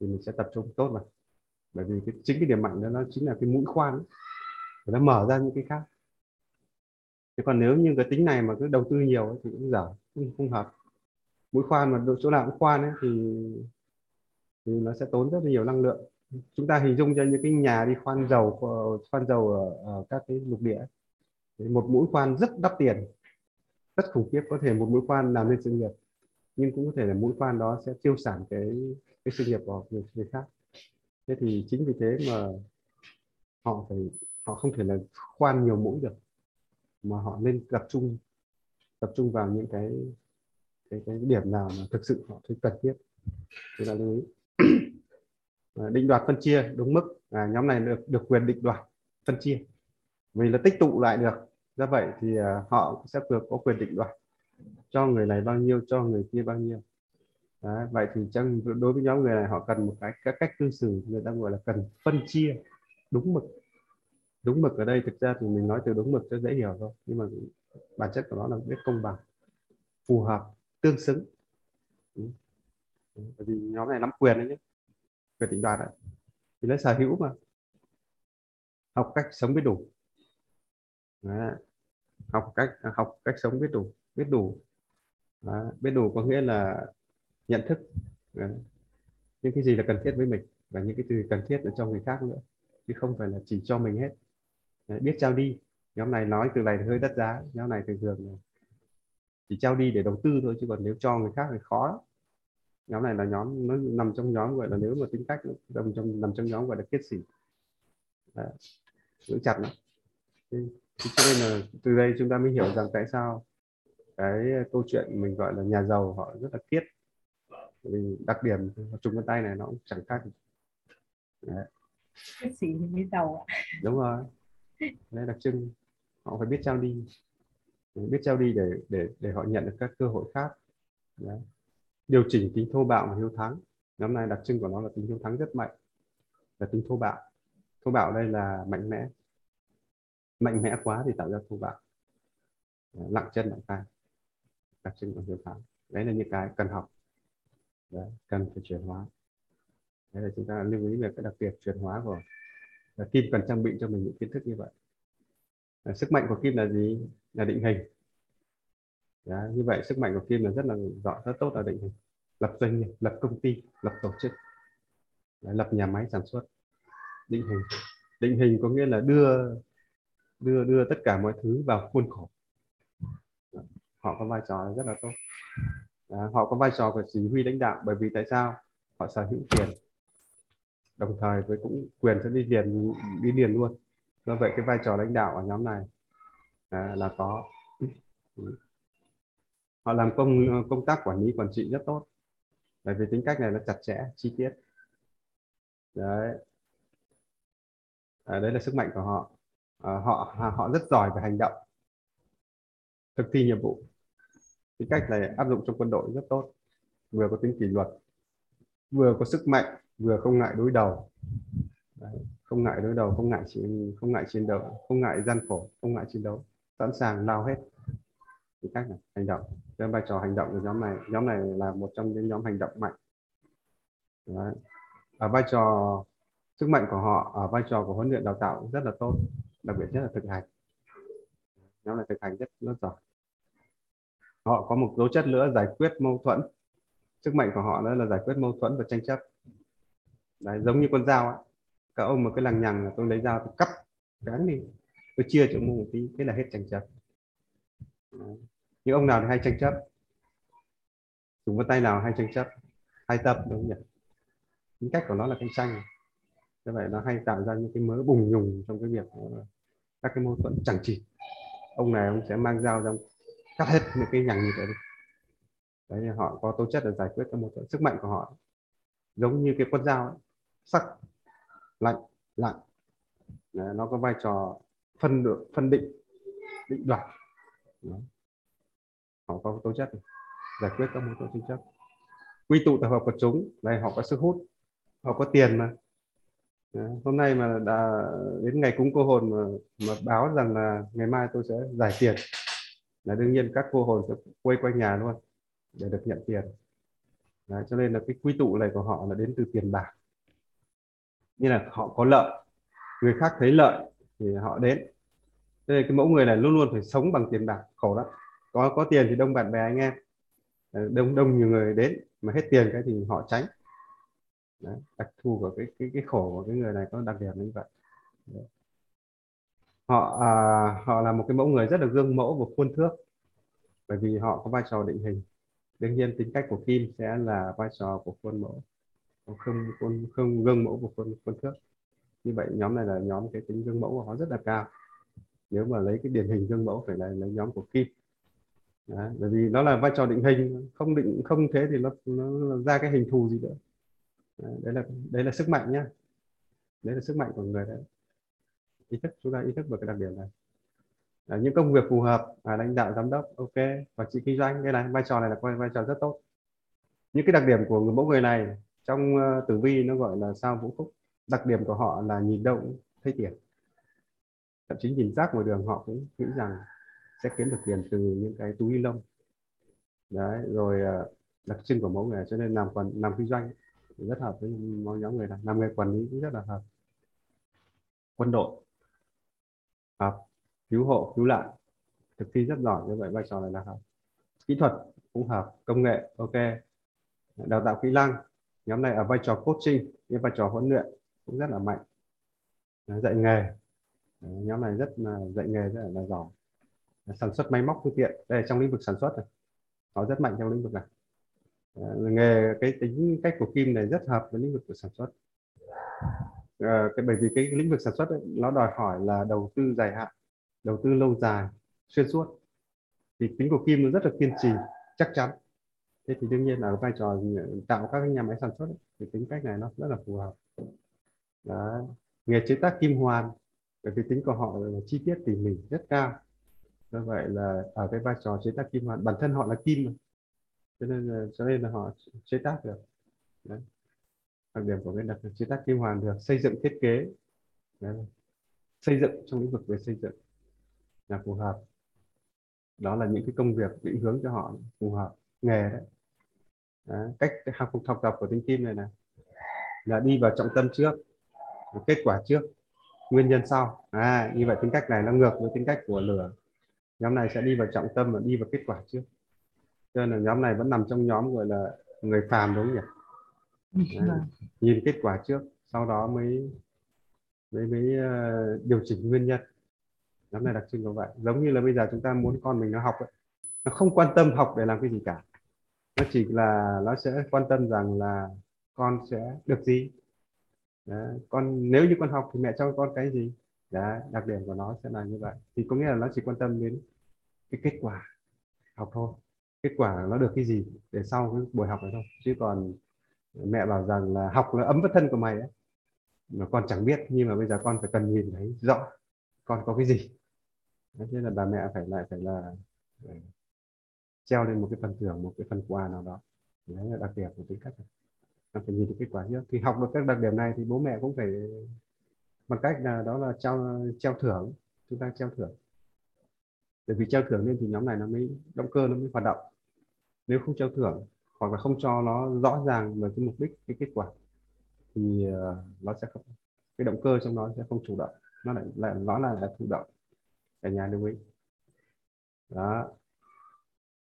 Thì mình sẽ tập trung tốt vào. Bởi vì cái, chính cái điểm mạnh đó nó chính là cái mũi khoan ấy. nó mở ra những cái khác. Thế còn nếu như cái tính này mà cứ đầu tư nhiều ấy, thì cũng dở không, không hợp mũi khoan mà chỗ nào cũng khoan ấy, thì thì nó sẽ tốn rất là nhiều năng lượng. Chúng ta hình dung cho những cái nhà đi khoan dầu ờ, khoan dầu ở, ở các cái lục địa một mũi khoan rất đắt tiền. Rất khủng khiếp có thể một mũi khoan làm nên sự nghiệp. Nhưng cũng có thể là mũi khoan đó sẽ tiêu sản cái cái sự nghiệp của người, người khác. Thế thì chính vì thế mà họ phải họ không thể là khoan nhiều mũi được mà họ nên tập trung tập trung vào những cái cái, cái điểm nào mà thực sự họ thấy cần thiết chúng ta lưu ý. Định đoạt phân chia đúng mức. À, nhóm này được được quyền định đoạt phân chia. Vì là tích tụ lại được do vậy thì uh, họ sẽ được có quyền định đoạt. Cho người này bao nhiêu cho người kia bao nhiêu. Đấy, vậy thì trong đối với nhóm người này họ cần một cái, các cách cư xử người ta gọi là cần phân chia đúng mực. Đúng mực ở đây thực ra thì mình nói từ đúng mực cho dễ hiểu thôi nhưng mà bản chất của nó là biết công bằng phù hợp tương xứng. Ừ. Ừ, bởi vì nhóm này nắm quyền đấy nhé. Quyền định đoạt đấy thì nó sở hữu mà. Học cách sống biết đủ. Đấy. học cách à, học cách sống biết đủ biết đủ. Đấy. biết đủ có nghĩa là nhận thức. Đấy. những cái gì là cần thiết với mình và những cái gì cần thiết là cho người khác nữa. Chứ không phải là chỉ cho mình hết. Đấy. biết trao đi. Nhóm này nói từ này hơi đắt giá. Nhóm này thường thường chỉ trao đi để đầu tư thôi chứ còn nếu cho người khác thì khó lắm. Nhóm này là nhóm nó nằm trong nhóm gọi là nếu mà tính cách nằm trong nằm trong nhóm gọi là kết xỉ giữ chặt thì cho nên là từ đây chúng ta mới hiểu rằng tại sao cái câu chuyện mình gọi là nhà giàu họ rất là kiết. Vì đặc điểm trùng con tay này nó cũng chẳng khác Đấy. kết xỉ thì mới giàu ạ. Đúng rồi. Đây đặc trưng. Họ phải biết trao đi biết trao đi để để để họ nhận được các cơ hội khác. Đấy điều chỉnh tính thô bạo và hiếu thắng. Nhóm này đặc trưng của nó là tính hiếu thắng rất mạnh và tính thô bạo. Thô bạo đây là mạnh mẽ. Mạnh mẽ quá thì tạo ra thô bạo. Lặng chân lặng tay đặc trưng của hiếu thắng. Đấy là những cái cần học. Đấy, cần phải chuyển hóa. Đấy là chúng ta lưu ý về cái đặc biệt chuyển hóa của là kim cần trang bị cho mình những kiến thức như vậy sức mạnh của kim là gì? Là định hình. Đấy, như vậy sức mạnh của Kim là rất là giỏi rất tốt ở định hình. Lập doanh nghiệp lập công ty lập tổ chức. Đấy, lập nhà máy sản xuất định hình. Định hình có nghĩa là đưa đưa đưa tất cả mọi thứ vào khuôn khổ. Họ có vai trò rất là tốt. Đấy, họ có vai trò của chỉ huy lãnh đạo bởi vì tại sao? Họ sở hữu tiền. Đồng thời với cũng quyền sẽ đi liền đi liền luôn do vậy cái vai trò lãnh đạo ở nhóm này à, là có. Họ làm công công tác quản lý quản trị rất tốt. Bởi vì tính cách này nó chặt chẽ chi tiết. Đấy. À, đấy là sức mạnh của họ. À, họ à, họ rất giỏi về hành động. Thực thi nhiệm vụ. Tính cách này áp dụng trong quân đội rất tốt. Vừa có tính kỷ luật vừa có sức mạnh vừa không ngại đối đầu. Đấy, không ngại đối đầu không ngại chiến không ngại chiến đấu không ngại gian khổ không ngại chiến đấu. Sẵn sàng lao hết. Cái cách này hành động. Cái vai trò hành động của nhóm này nhóm này là một trong những nhóm hành động mạnh. Đấy. ở vai trò sức mạnh của họ ở vai trò của huấn luyện đào tạo rất là tốt đặc biệt nhất là thực hành. Nhóm này thực hành rất rất giỏi. Họ có một dấu chất nữa giải quyết mâu thuẫn. Sức mạnh của họ nữa là giải quyết mâu thuẫn và tranh chấp. Đấy, giống như con dao ấy các ông một cái lằng nhằng là tôi lấy dao tôi cắt, cán đi. Tôi chia cho một tí, thế là hết tranh chấp. Đấy. những ông nào thì hay tranh chấp. Dùng vân tay nào hay tranh chấp. Hay tập, đúng không nhỉ? Tính cách của nó là cạnh tranh như vậy nó hay tạo ra những cái mớ bùng nhùng trong cái việc ờ, các cái mâu thuẫn chẳng chỉ ông này ông sẽ mang dao ra cắt hết những cái nhằng như thế đi đấy thì họ có tố chất để giải quyết các mâu thuẫn sức mạnh của họ. Giống như cái con dao ấy. sắc lạnh lạnh. Đấy, nó có vai trò phân được phân định định đoạt. Họ có tố chất giải quyết các mối thuẫn tranh chấp. Quy tụ tập hợp của chúng. Đây họ có sức hút. Họ có tiền mà. Đấy. hôm nay mà đã đến ngày cúng cô hồn mà, mà báo rằng là ngày mai tôi sẽ giải tiền. Là đương nhiên các cô hồn sẽ quay quanh nhà luôn để được nhận tiền. Đấy, cho nên là cái quy tụ này của họ là đến từ tiền bạc như là họ có lợi người khác thấy lợi thì họ đến. Thế nên cái mẫu người này luôn luôn phải sống bằng tiền bạc khổ lắm. Có có tiền thì đông bạn bè anh em. Đông đông nhiều người đến mà hết tiền cái thì họ tránh. Đấy, đặc thù của cái cái cái khổ của cái người này có đặc điểm như vậy. Đấy. họ à, họ là một cái mẫu người rất là gương mẫu và khuôn thước bởi vì họ có vai trò định hình. Đương nhiên tính cách của Kim sẽ là vai trò của khuôn mẫu không không không gương mẫu của khuôn khuôn thước. Như vậy nhóm này là nhóm cái tính gương mẫu của họ rất là cao. Nếu mà lấy cái điển hình gương mẫu phải là lấy nhóm của Kim. Đấy, bởi vì nó là vai trò định hình không định không thế thì nó nó ra cái hình thù gì nữa. Đấy, là đấy là sức mạnh nhá. Đấy là sức mạnh của người đấy. Ý thức chúng ta ý thức về cái đặc điểm này. À, những công việc phù hợp à, lãnh đạo giám đốc ok. Và chị kinh doanh đây này vai trò này là vai trò rất tốt. Những cái đặc điểm của người mẫu người này trong uh, tử vi nó gọi là sao vũ phúc đặc điểm của họ là nhìn cũng thấy tiền. Thậm chí nhìn rác ngoài đường họ cũng nghĩ rằng sẽ kiếm được tiền từ những cái túi lông. Đấy rồi uh, đặc trưng của mẫu người cho nên làm quản làm kinh doanh rất hợp với nhóm người này làm nghề quản lý cũng rất là hợp. Quân đội. Hợp. Cứu hộ cứu nạn. Thực thi rất giỏi như vậy vai trò này là hợp. Kỹ thuật cũng hợp công nghệ ok. Đào tạo kỹ năng nhóm này ở vai trò coaching như vai trò huấn luyện cũng rất là mạnh. Dạy nghề. Nhóm này rất là dạy nghề rất là, là giỏi sản xuất máy móc phương tiện. Đây là trong lĩnh vực sản xuất này. Họ rất mạnh trong lĩnh vực này. Nghề cái tính cách của kim này rất hợp với lĩnh vực của sản xuất. À, cái bởi vì cái lĩnh vực sản xuất ấy, nó đòi hỏi là đầu tư dài hạn đầu tư lâu dài xuyên suốt. Thì tính của kim nó rất là kiên trì chắc chắn thế thì đương nhiên là vai trò ừ, tạo các nhà máy sản xuất ấy, thì tính cách này nó rất là phù hợp đó. nghề chế tác kim hoàn bởi vì tính của họ là chi tiết tỉ mỉ rất cao do vậy là ở cái vai trò chế tác kim hoàn bản thân họ là kim mà. cho nên là, cho nên là họ chế tác được Đấy. đặc điểm của bên đặc chế tác kim hoàn được xây dựng thiết kế Đấy. xây dựng trong lĩnh vực về xây dựng là phù hợp đó là những cái công việc định hướng cho họ phù hợp nghề đấy, đấy. cách học học tập của tinh kim này này là đi vào trọng tâm trước kết quả trước nguyên nhân sau. À như vậy tính cách này nó ngược với tính cách của lửa. Nhóm này sẽ đi vào trọng tâm và đi vào kết quả trước. Cho nên là nhóm này vẫn nằm trong nhóm gọi là người phàm đúng không nhỉ? Đấy. nhìn kết quả trước sau đó mới mới mới uh, điều chỉnh nguyên nhân. Nhóm này đặc trưng của vậy giống như là bây giờ chúng ta muốn con mình nó học ấy, nó không quan tâm học để làm cái gì cả nó chỉ là, nó sẽ quan tâm rằng là con sẽ được gì. Đấy. con, nếu như con học thì mẹ cho con cái gì. Đấy. đặc điểm của nó sẽ là như vậy. Thì có nghĩa là nó chỉ quan tâm đến cái kết quả học thôi. Kết quả nó được cái gì để sau cái buổi học này thôi. Chứ còn mẹ bảo rằng là học là ấm vết thân của mày ấy, mà con chẳng biết. Nhưng mà bây giờ con phải cần nhìn thấy rõ con có cái gì. Thế nên là bà mẹ phải lại phải là treo lên một cái phần thưởng một cái phần quà nào đó. Đấy là đặc điểm của tính cách này. Nó phải nhìn được kết quả trước. Thì học được các đặc điểm này thì bố mẹ cũng phải bằng cách là đó là treo treo thưởng. Chúng ta treo thưởng. Bởi vì treo thưởng lên thì nhóm này nó mới động cơ nó mới hoạt động. Nếu không treo thưởng hoặc là không cho nó rõ ràng về cái mục đích cái kết quả thì ờ, nó sẽ không cái động cơ trong nó sẽ không chủ động. Nó lại lại nó là, là thụ động. Cả nhà lưu ý. Đó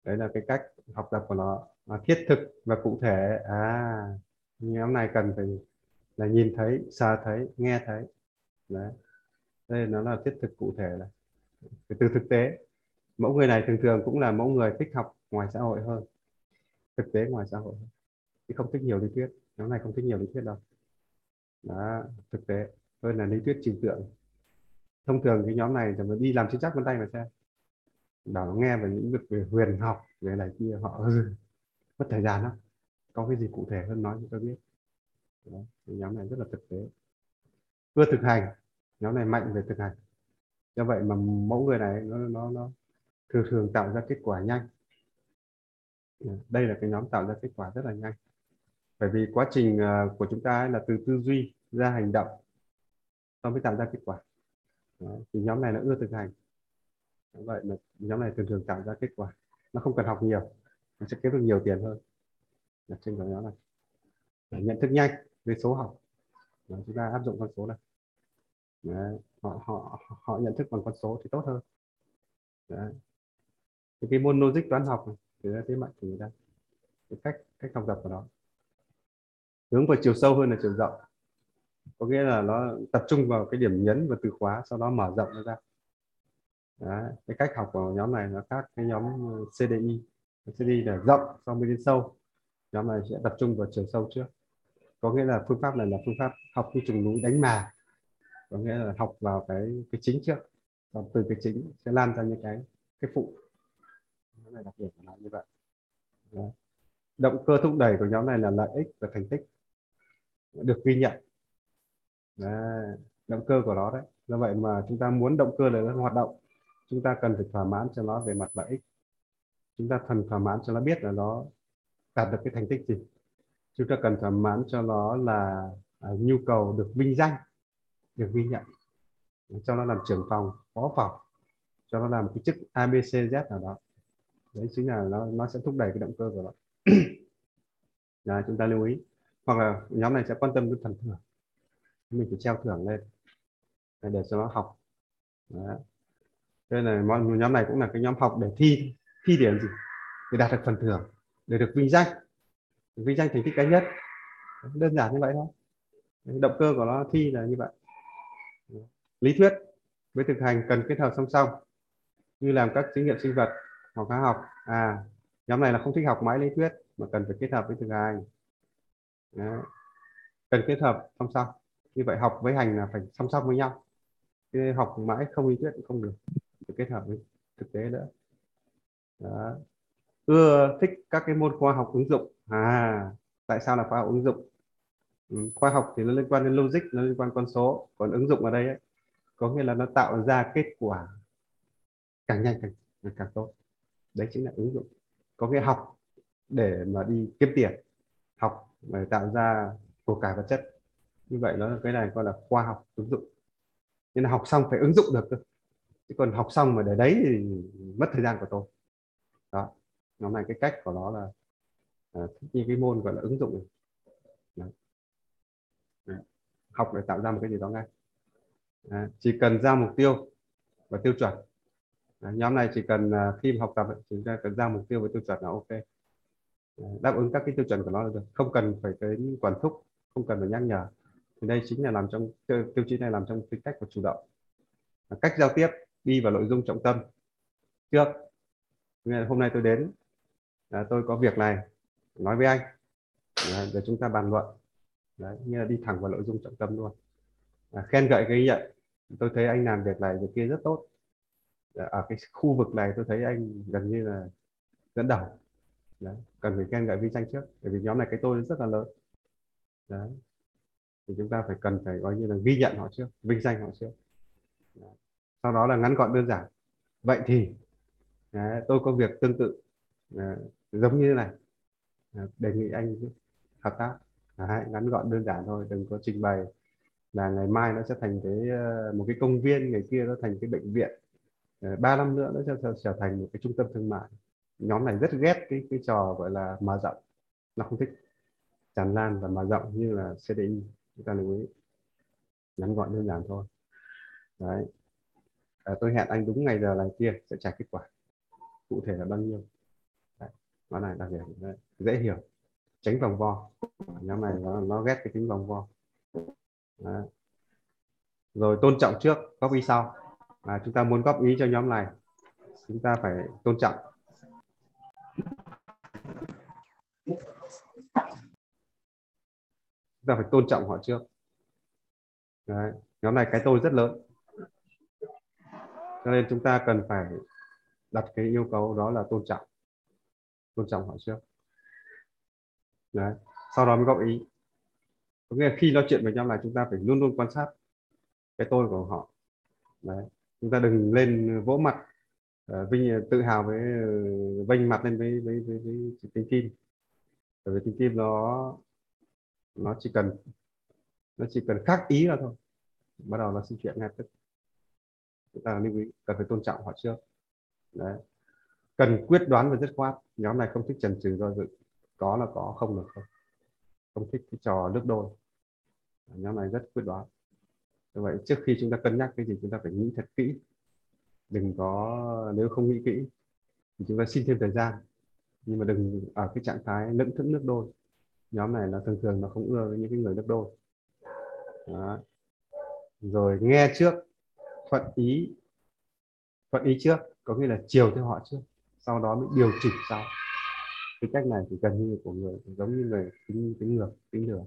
đấy là cái cách học tập của nó. Nó thiết thực và cụ thể. À nhóm này cần phải là nhìn thấy, xa thấy, nghe thấy. Đấy. Đây nó là thiết thực cụ thể là từ thực tế. Mẫu người này thường thường cũng là mẫu người thích học ngoài xã hội hơn. Thực tế ngoài xã hội hơn. Chứ không thích nhiều lý thuyết. Nhóm này không thích nhiều lý thuyết đâu. Đó, thực tế. Hơn là lý thuyết trừu tượng. Thông thường cái nhóm này thì mình đi làm chính xác vân tay mà xem đào nghe về những việc về huyền học, về này kia, họ mất thời gian lắm. Có cái gì cụ thể hơn nói cho tôi biết. Đó. nhóm này rất là thực tế. Ưa thực hành, nhóm này mạnh về thực hành. Do vậy mà mẫu người này nó nó nó thường thường tạo ra kết quả nhanh. Đây là cái nhóm tạo ra kết quả rất là nhanh. Bởi vì quá trình à, của chúng ta là từ tư duy ra hành động, nó mới tạo ra kết quả. Đó. thì nhóm này nó ưa thực hành vậy mà nhóm này thường thường tạo ra kết quả. Nó không cần học nhiều nó sẽ kiếm được nhiều tiền hơn. Là trên của nhóm này. Để nhận thức nhanh với số học. Đó, chúng ta áp dụng con số này. Đấy. họ họ họ nhận thức bằng con số thì tốt hơn. Đấy. Thì cái môn logic toán học này, thì thế mạnh của người ta. Cái cách cách học tập của nó. Hướng vào chiều sâu hơn là chiều rộng. Có nghĩa là nó tập trung vào cái điểm nhấn và từ khóa sau đó mở rộng nó ra. Đấy, cái cách học của nhóm này nó khác cái nhóm ờ, CDI CDI là rộng xong mới đến sâu. Nhóm này sẽ tập trung vào chiều sâu trước. Có nghĩa là phương pháp này là phương pháp học như trùng núi đánh mà. Có nghĩa là học vào cái cái chính trước. Và từ cái chính sẽ lan ra những cái cái phụ. Nhóm này đặc điểm của nó như vậy. Đấy. động cơ thúc đẩy của nhóm này là lợi ích và thành tích. Được ghi nhận. Đấy. động cơ của nó đấy. Do vậy mà chúng ta muốn động cơ này nó hoạt động chúng ta cần phải thỏa mãn cho nó về mặt lợi ích. Chúng ta cần thỏa mãn cho nó biết là nó đạt được cái thành tích gì. Chúng ta cần thỏa mãn cho nó là à, nhu cầu được vinh danh được ghi nhận. Cho nó làm trưởng phòng phó phòng. Cho nó làm cái chức abcz nào đó. Đấy chính là nó nó sẽ thúc đẩy cái động cơ của nó. Là chúng ta lưu ý. Hoặc là nhóm này sẽ quan tâm đến phần thưởng. Mình phải treo thưởng lên để cho nó học. Đấy nên là nhóm này cũng là cái nhóm học để thi thi điểm gì? Để đạt được phần thưởng, để được vinh danh. Vinh danh thành tích cá nhất đơn giản như vậy thôi. Động cơ của nó thi là như vậy. Lý thuyết với thực hành cần kết hợp song song, như làm các thí nghiệm sinh vật hoặc hóa học. À nhóm này là không thích học mãi lý thuyết mà cần phải kết hợp với thực hành. Đấy. cần kết hợp song song. Như vậy học với hành là phải song song với nhau. Chứ học mãi không lý thuyết cũng không được kết hợp với thực tế nữa. Đó. ưa thích các cái môn khoa học ứng dụng. À tại sao là khoa học ứng dụng? Ừ, khoa học thì nó liên quan đến logic nó liên quan con số. Còn ứng dụng ở đây ấy, có nghĩa là nó tạo ra kết quả càng nhanh càng càng tốt. Đấy chính là ứng dụng. Có nghĩa học để mà đi kiếm tiền. Học để tạo ra của cải vật chất. Như vậy nó cái này gọi là khoa học ứng dụng. Nên là học xong phải ứng dụng được cơ chứ còn học xong mà để đấy thì mất thời gian của tôi. Đó nhóm này cái cách của nó là à, như cái môn gọi là ứng dụng này. Đấy. Đấy. học để tạo ra một cái gì đó ngay. À, chỉ cần ra mục tiêu và tiêu chuẩn. À, nhóm này chỉ cần à, khi học tập chúng ta cần ra mục tiêu và tiêu chuẩn là ok. À, đáp ứng các cái tiêu chuẩn của nó là được. Không cần phải cái quản thúc không cần phải nhắc nhở. Thì đây chính là làm trong tiêu chí này làm trong tính cách của chủ động. À, cách giao tiếp đi vào nội dung trọng tâm. Trước hôm nay tôi đến à, tôi có việc này nói với anh. À, để chúng ta bàn luận. Đấy như là đi thẳng vào nội dung trọng tâm luôn. À, khen gợi cái nhận tôi thấy anh làm việc này việc kia rất tốt. À, ở cái khu vực này tôi thấy anh gần như là dẫn đầu. Đấy. cần phải khen gợi vi danh trước bởi vì nhóm này cái tôi rất là lớn. Đấy thì chúng ta phải cần phải coi như là ghi nhận họ trước vinh danh họ trước sau đó là ngắn gọn đơn giản. Vậy thì đấy, tôi có việc tương tự đấy, giống như thế này. À, đề nghị anh hợp tác. Đấy, ngắn gọn đơn giản thôi đừng có trình bày là ngày mai nó sẽ thành cái ờ, một cái công viên ngày kia nó thành cái bệnh viện. Ba năm nữa nó sẽ trở thành một cái trung tâm thương mại. Nhóm này rất ghét cái cái trò gọi là mở rộng. Nó không thích tràn lan và mở rộng như là CDI chúng ta lưu ý. Ngắn gọn đơn giản thôi. Đấy à, tôi hẹn anh đúng ngày giờ này kia sẽ trả kết quả cụ thể là bao nhiêu đấy. nó này đặc điểm đấy. dễ hiểu tránh vòng vo nhóm này nó, nó ghét cái tính vòng vo đấy. rồi tôn trọng trước góp ý sau à, chúng ta muốn góp ý cho nhóm này chúng ta phải tôn trọng chúng ta phải tôn trọng họ trước Đấy. nhóm này cái tôi rất lớn cho nên chúng ta cần phải đặt cái yêu cầu đó là tôn trọng. Tôn trọng họ trước. Đấy. sau đó mới góp ý. Có nghĩa là khi nói chuyện với nhau là chúng ta phải luôn luôn quan sát cái tôi của họ. Đấy. chúng ta đừng lên vỗ mặt uh, vinh ờ, tự hào với uh, mặt lên với với với, với, tính kim bởi vì tính kim nó nó chỉ cần nó chỉ cần khác ý là thôi. Bắt đầu nó xin chuyện ngay tức chúng ta lưu ý, cần phải tôn trọng họ trước. Đấy. Cần quyết đoán và dứt khoát. Nhóm này không thích trần trừ do dự. Có là có, không là không. Không thích cái trò nước đôi. Nhóm này rất quyết đoán. Như vậy trước khi chúng ta cân nhắc cái gì, chúng ta phải nghĩ thật kỹ. Đừng có, nếu không nghĩ kỹ, thì chúng ta xin thêm thời gian. Nhưng mà đừng ở cái trạng thái lẫn thức nước đôi. Nhóm này là thường thường nó không ưa với những cái người nước đôi. Đó. rồi nghe trước thuận ý thuận ý trước có nghĩa là chiều theo họ trước sau đó mới điều chỉnh sau. Cái cách này thì gần như của người giống như người tính tính ngược tính lửa.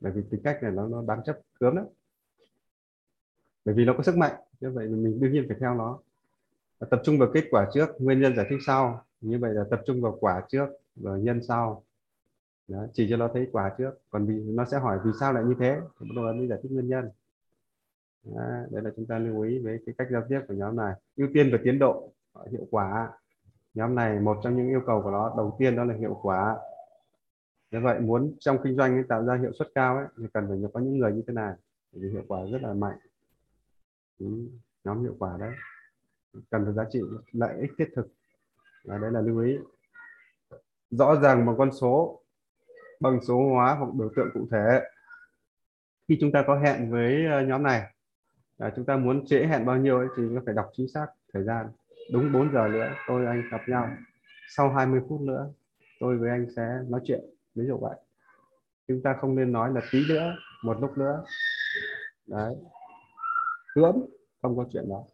Bởi vì tính cách này nó nó bám chấp cướm lắm. Bởi vì nó có sức mạnh như vậy mình đương nhiên phải theo nó. Tập trung vào kết quả trước nguyên nhân giải thích sau. Như vậy là tập trung vào quả trước rồi nhân sau. Đó, chỉ cho nó thấy quả trước. Còn vì nó sẽ hỏi vì sao lại như thế thì bắt đầu mới giải thích nguyên nhân đó, đấy là chúng ta lưu ý với cái cách giao tiếp của nhóm này. Ưu tiên về tiến độ hiệu quả. Nhóm này một trong những yêu cầu của nó đầu tiên đó là hiệu quả. Như vậy muốn trong kinh doanh tạo ra hiệu suất cao ấy, thì cần phải có những người như thế này thì hiệu quả rất là mạnh. Ừ, nhóm hiệu quả đấy. Cần phải giá trị lợi ích thiết thực. Và đấy là lưu ý. Rõ ràng bằng con số bằng số hóa hoặc biểu tượng cụ thể. Khi chúng ta có hẹn với ờ, nhóm này à, chúng ta muốn trễ hẹn bao nhiêu ấy, thì nó phải đọc chính xác thời gian. Đúng 4 giờ nữa tôi anh gặp nhau. Sau 20 phút nữa tôi với anh sẽ nói chuyện. Ví dụ vậy. Chúng ta không nên nói là tí nữa một lúc nữa. Đấy. Cưỡng không có chuyện đó.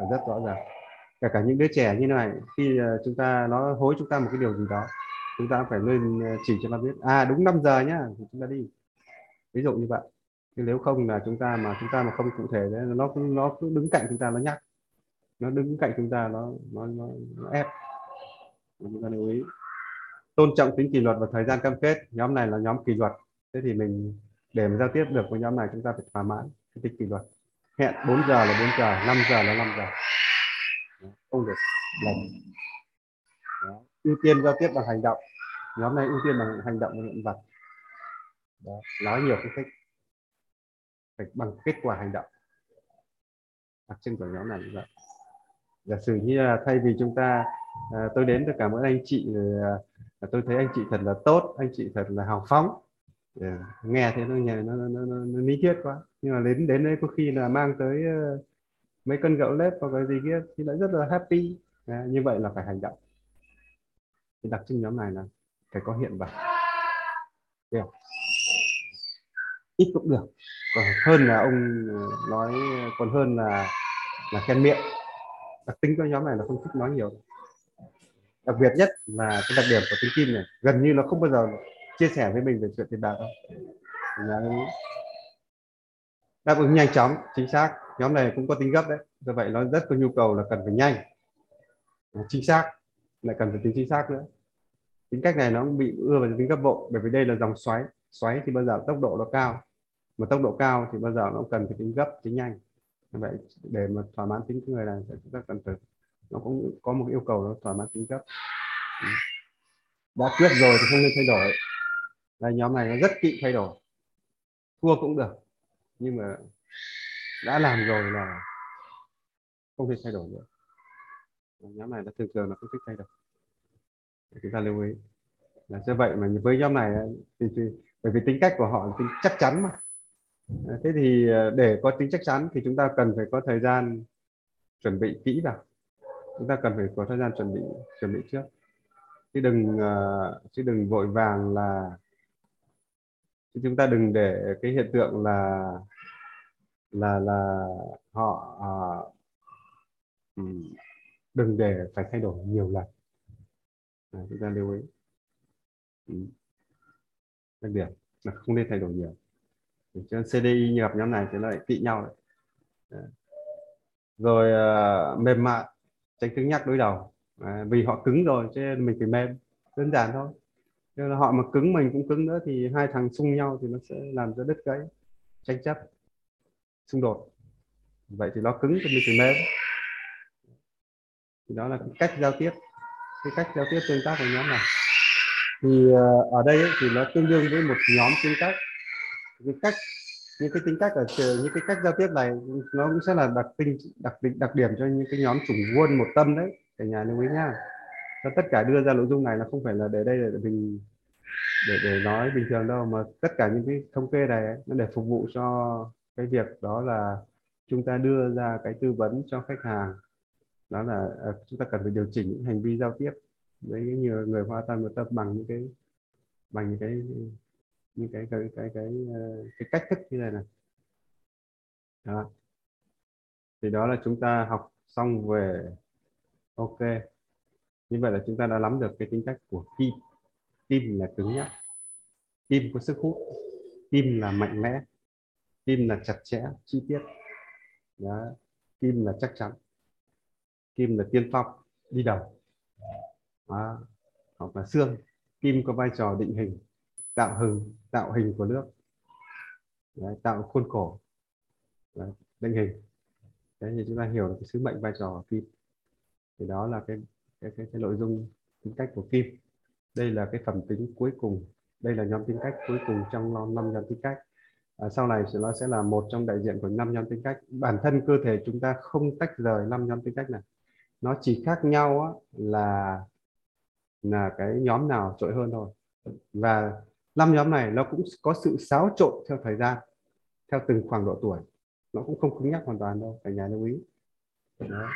Phải rất rõ ràng. Kể cả những đứa trẻ như này khi ờ, chúng ta nó hối chúng ta một cái điều gì đó chúng ta phải lên ờ, chỉ cho nó biết. À đúng 5 giờ nhá thì chúng ta đi. Ví dụ như vậy chứ nếu không là chúng ta mà chúng ta mà không cụ thể đấy nó nó cứ đứng cạnh chúng ta nó nhắc. Nó đứng cạnh chúng ta nó nó nó, nó ép. Chúng ta lưu ý. Tôn trọng tính kỷ luật và thời gian cam kết. Nhóm này là nhóm kỷ luật. Thế thì mình để mà giao tiếp được với nhóm này chúng ta phải thỏa mãn cái tính kỷ luật. Hẹn 4 giờ là 4 giờ 5 giờ là 5 giờ. Không được lầm ưu tiên giao tiếp bằng hành động. Nhóm này ưu tiên bằng hành động và hiện vật. Đó. nói nhiều cái thích phải bằng kết quả hành động. Đặc trưng của nhóm này như vậy giả sử như là thay vì chúng ta à, tôi đến tôi cả mỗi anh chị rồi à, tôi thấy anh chị thật là tốt anh chị thật là hào phóng. Yeah. nghe thế nó nhà nó, nó, nó, nó lý thuyết quá. Nhưng mà đến đến đây có khi là mang tới uh, mấy cân gạo lết hoặc cái gì kia thì lại rất là happy. À, như vậy là phải hành động. Thì đặc trưng nhóm này là phải có hiện vật. Yeah ít cũng được. Còn hơn là ông ờ, nói, còn hơn là là khen miệng. Đặc tính của nhóm này là không thích nói nhiều. Đặc biệt nhất là cái đặc điểm của tính kim này, gần như nó không bao giờ chia sẻ với mình về chuyện tiền bạc đâu. Đáp ứng nhanh chóng, chính xác. Nhóm này cũng có tính gấp đấy. Do vậy nó rất có nhu cầu là cần phải nhanh, chính xác, lại cần phải tính chính xác nữa. Tính cách này nó bị ưa vào tính gấp bộ, bởi vì đây là dòng xoáy xoáy thì bao giờ tốc độ nó cao. Mà tốc độ cao thì bao giờ nó cần phải tính gấp tính nhanh. Vậy để mà thỏa mãn tính người này sẽ chúng ta cần phải nó cũng có một yêu cầu nó thỏa mãn tính gấp. Đã quyết rồi thì không nên thay đổi. Đây nhóm này nó rất kỵ thay đổi. Thua cũng được. Nhưng mà đã làm rồi là không thể thay đổi nữa nhóm này đã thường thường là không thích thay đổi. Chúng ta lưu ý. Là như vậy mà với nhóm này thì, thì bởi vì tính cách của họ là tính chắc chắn mà. À, thế thì à, để có tính chắc chắn thì chúng ta cần phải có thời gian chuẩn bị kỹ vào. Chúng ta cần phải có thời gian chuẩn bị chuẩn bị trước. Chứ đừng à, chứ đừng vội vàng là chứ chúng ta đừng để cái hiện tượng là là là họ đừng để phải thay đổi nhiều lần. À, chúng ta lưu ý. Ừ đặc điểm là không nên thay đổi nhiều. Cho CDI CDI gặp nhóm này thì nó lại kỵ nhau đấy. rồi uh, mềm mại tránh cứng nhắc đối đầu. À, vì họ cứng rồi cho nên mình phải mềm đơn giản thôi. Nhưng là họ mà cứng mình cũng cứng nữa thì hai thằng xung nhau thì nó sẽ làm cho đứt gãy tranh chấp xung đột. Vậy thì nó cứng thì mình phải mềm. Thì đó là cách giao tiếp. Cái cách giao tiếp tương tác của nhóm này thì ờ, ở đây ấy, thì nó tương đương với một nhóm tính cách. Cái cách những cái tính cách ở những cái cách giao tiếp này nó cũng sẽ là đặc tinh đặc định đặc điểm cho những cái nhóm chủng quân một tâm đấy cả nhà lưu ý nhá. Cho tất cả đưa ra nội dung này là không phải là để đây để mình để để nói bình thường đâu mà tất cả những cái thống kê này ấy, nó để phục vụ cho cái việc đó là chúng ta đưa ra cái tư vấn cho khách hàng. Đó là ờ, chúng ta cần phải điều chỉnh những hành vi giao tiếp đấy như người hoa tâm người tâm bằng những cái bằng những cái những cái cái cái cái cái, cái cách thức như này này đó. Thì đó là chúng ta học xong về ok. Như vậy là chúng ta đã nắm được cái tính cách của kim. Kim là cứng nhắc. Kim có sức hút. Kim là mạnh mẽ. Kim là chặt chẽ chi tiết. Đó. kim là chắc chắn. Kim là tiên phong đi đầu à, hoặc là xương kim có vai trò định hình tạo hình tạo hình của nước Đấy, tạo khuôn khổ Đấy, định hình. Thế thì chúng ta hiểu được cái sứ mệnh vai trò của kim. Thì đó là cái cái, cái, cái nội dung tính cách của kim. Đây là cái phẩm tính cuối cùng đây là nhóm tính cách cuối cùng trong năm nhóm tính cách. À, sau này nó sẽ là một trong đại diện của năm nhóm tính cách. Bản thân cơ thể chúng ta không tách rời năm nhóm tính cách này. Nó chỉ khác nhau á, là là cái nhóm nào trội hơn thôi. Và năm nhóm này nó cũng có sự xáo trộn theo thời gian theo từng khoảng độ tuổi. Nó cũng không cứng nhắc hoàn toàn đâu cả nhà lưu ý. Đó.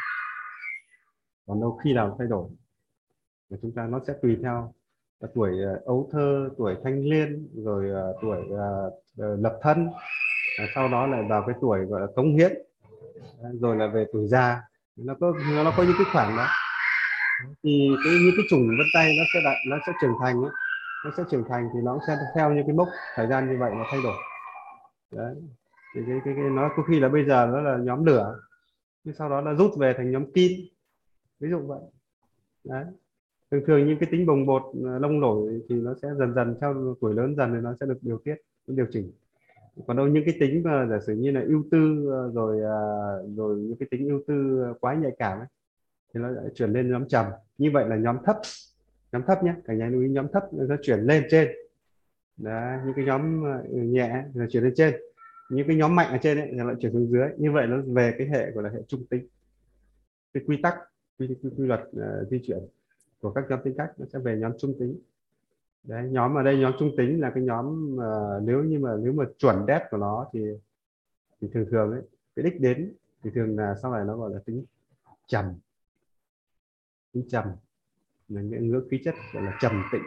còn đâu khi nào thay đổi thì chúng ta nó sẽ tùy theo à, tuổi uh, ấu thơ tuổi thanh niên rồi uh, tuổi uh, uh, lập thân. Sau đó lại vào cái tuổi gọi là cống hiến. Rồi là về tuổi già. Nó có nó có những cái khoảng đó thì cái những cái chủng vân tay nó sẽ đại, nó sẽ trưởng thành ấy, nó sẽ trưởng thành thì nó sẽ theo những cái mốc thời gian như vậy nó thay đổi. Đấy. Thì cái, cái, cái nó có khi là bây giờ nó là nhóm lửa nhưng sau đó nó rút về thành nhóm kim. Ví dụ vậy. Đấy. Thường thường những cái tính bồng bột ờ, lông nổi thì nó sẽ dần dần theo tuổi lớn dần thì nó sẽ được điều tiết điều chỉnh. Còn đâu những cái tính mà giả sử như là ưu tư ờ, rồi ờ, rồi những cái tính ưu tư quá nhạy cảm ấy, thì nó lại chuyển lên nhóm trầm. Như vậy là nhóm thấp. Nhóm thấp nhé cả nhà lưu ý nhóm thấp nó chuyển lên trên. Đấy, những cái nhóm ờ, nhẹ là chuyển lên trên. Những cái nhóm mạnh ở trên ấy thì lại chuyển xuống dưới. Như vậy nó về cái hệ gọi là hệ trung tính. Cái quy tắc quy, quy, quy luật uh, di chuyển của các nhóm tính cách nó sẽ về nhóm trung tính. Đấy nhóm ở đây nhóm trung tính là cái nhóm uh, nếu như mà nếu mà chuẩn đét của nó thì thì thường thường ấy cái đích đến thì thường là sau này nó gọi là tính trầm khí trầm là những ngưỡng khí chất gọi là trầm tĩnh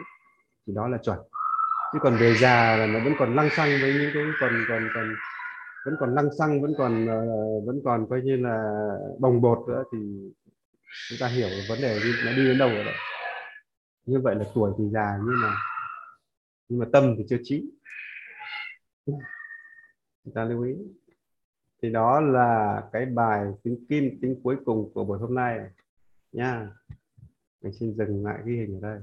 thì đó là chuẩn. Chứ còn về già là nó vẫn còn lăng xăng với những cái còn còn còn vẫn còn lăng xăng vẫn còn uh, vẫn còn coi như là bồng bột nữa thì chúng ta hiểu vấn đề nó đi đến đâu rồi đấy. Như vậy là tuổi thì già nhưng mà nhưng mà tâm thì chưa chín chúng ta lưu ý. Thì đó là cái bài tính kim tính cuối cùng của buổi hôm nay nha mình xin dừng lại ghi hình ở đây.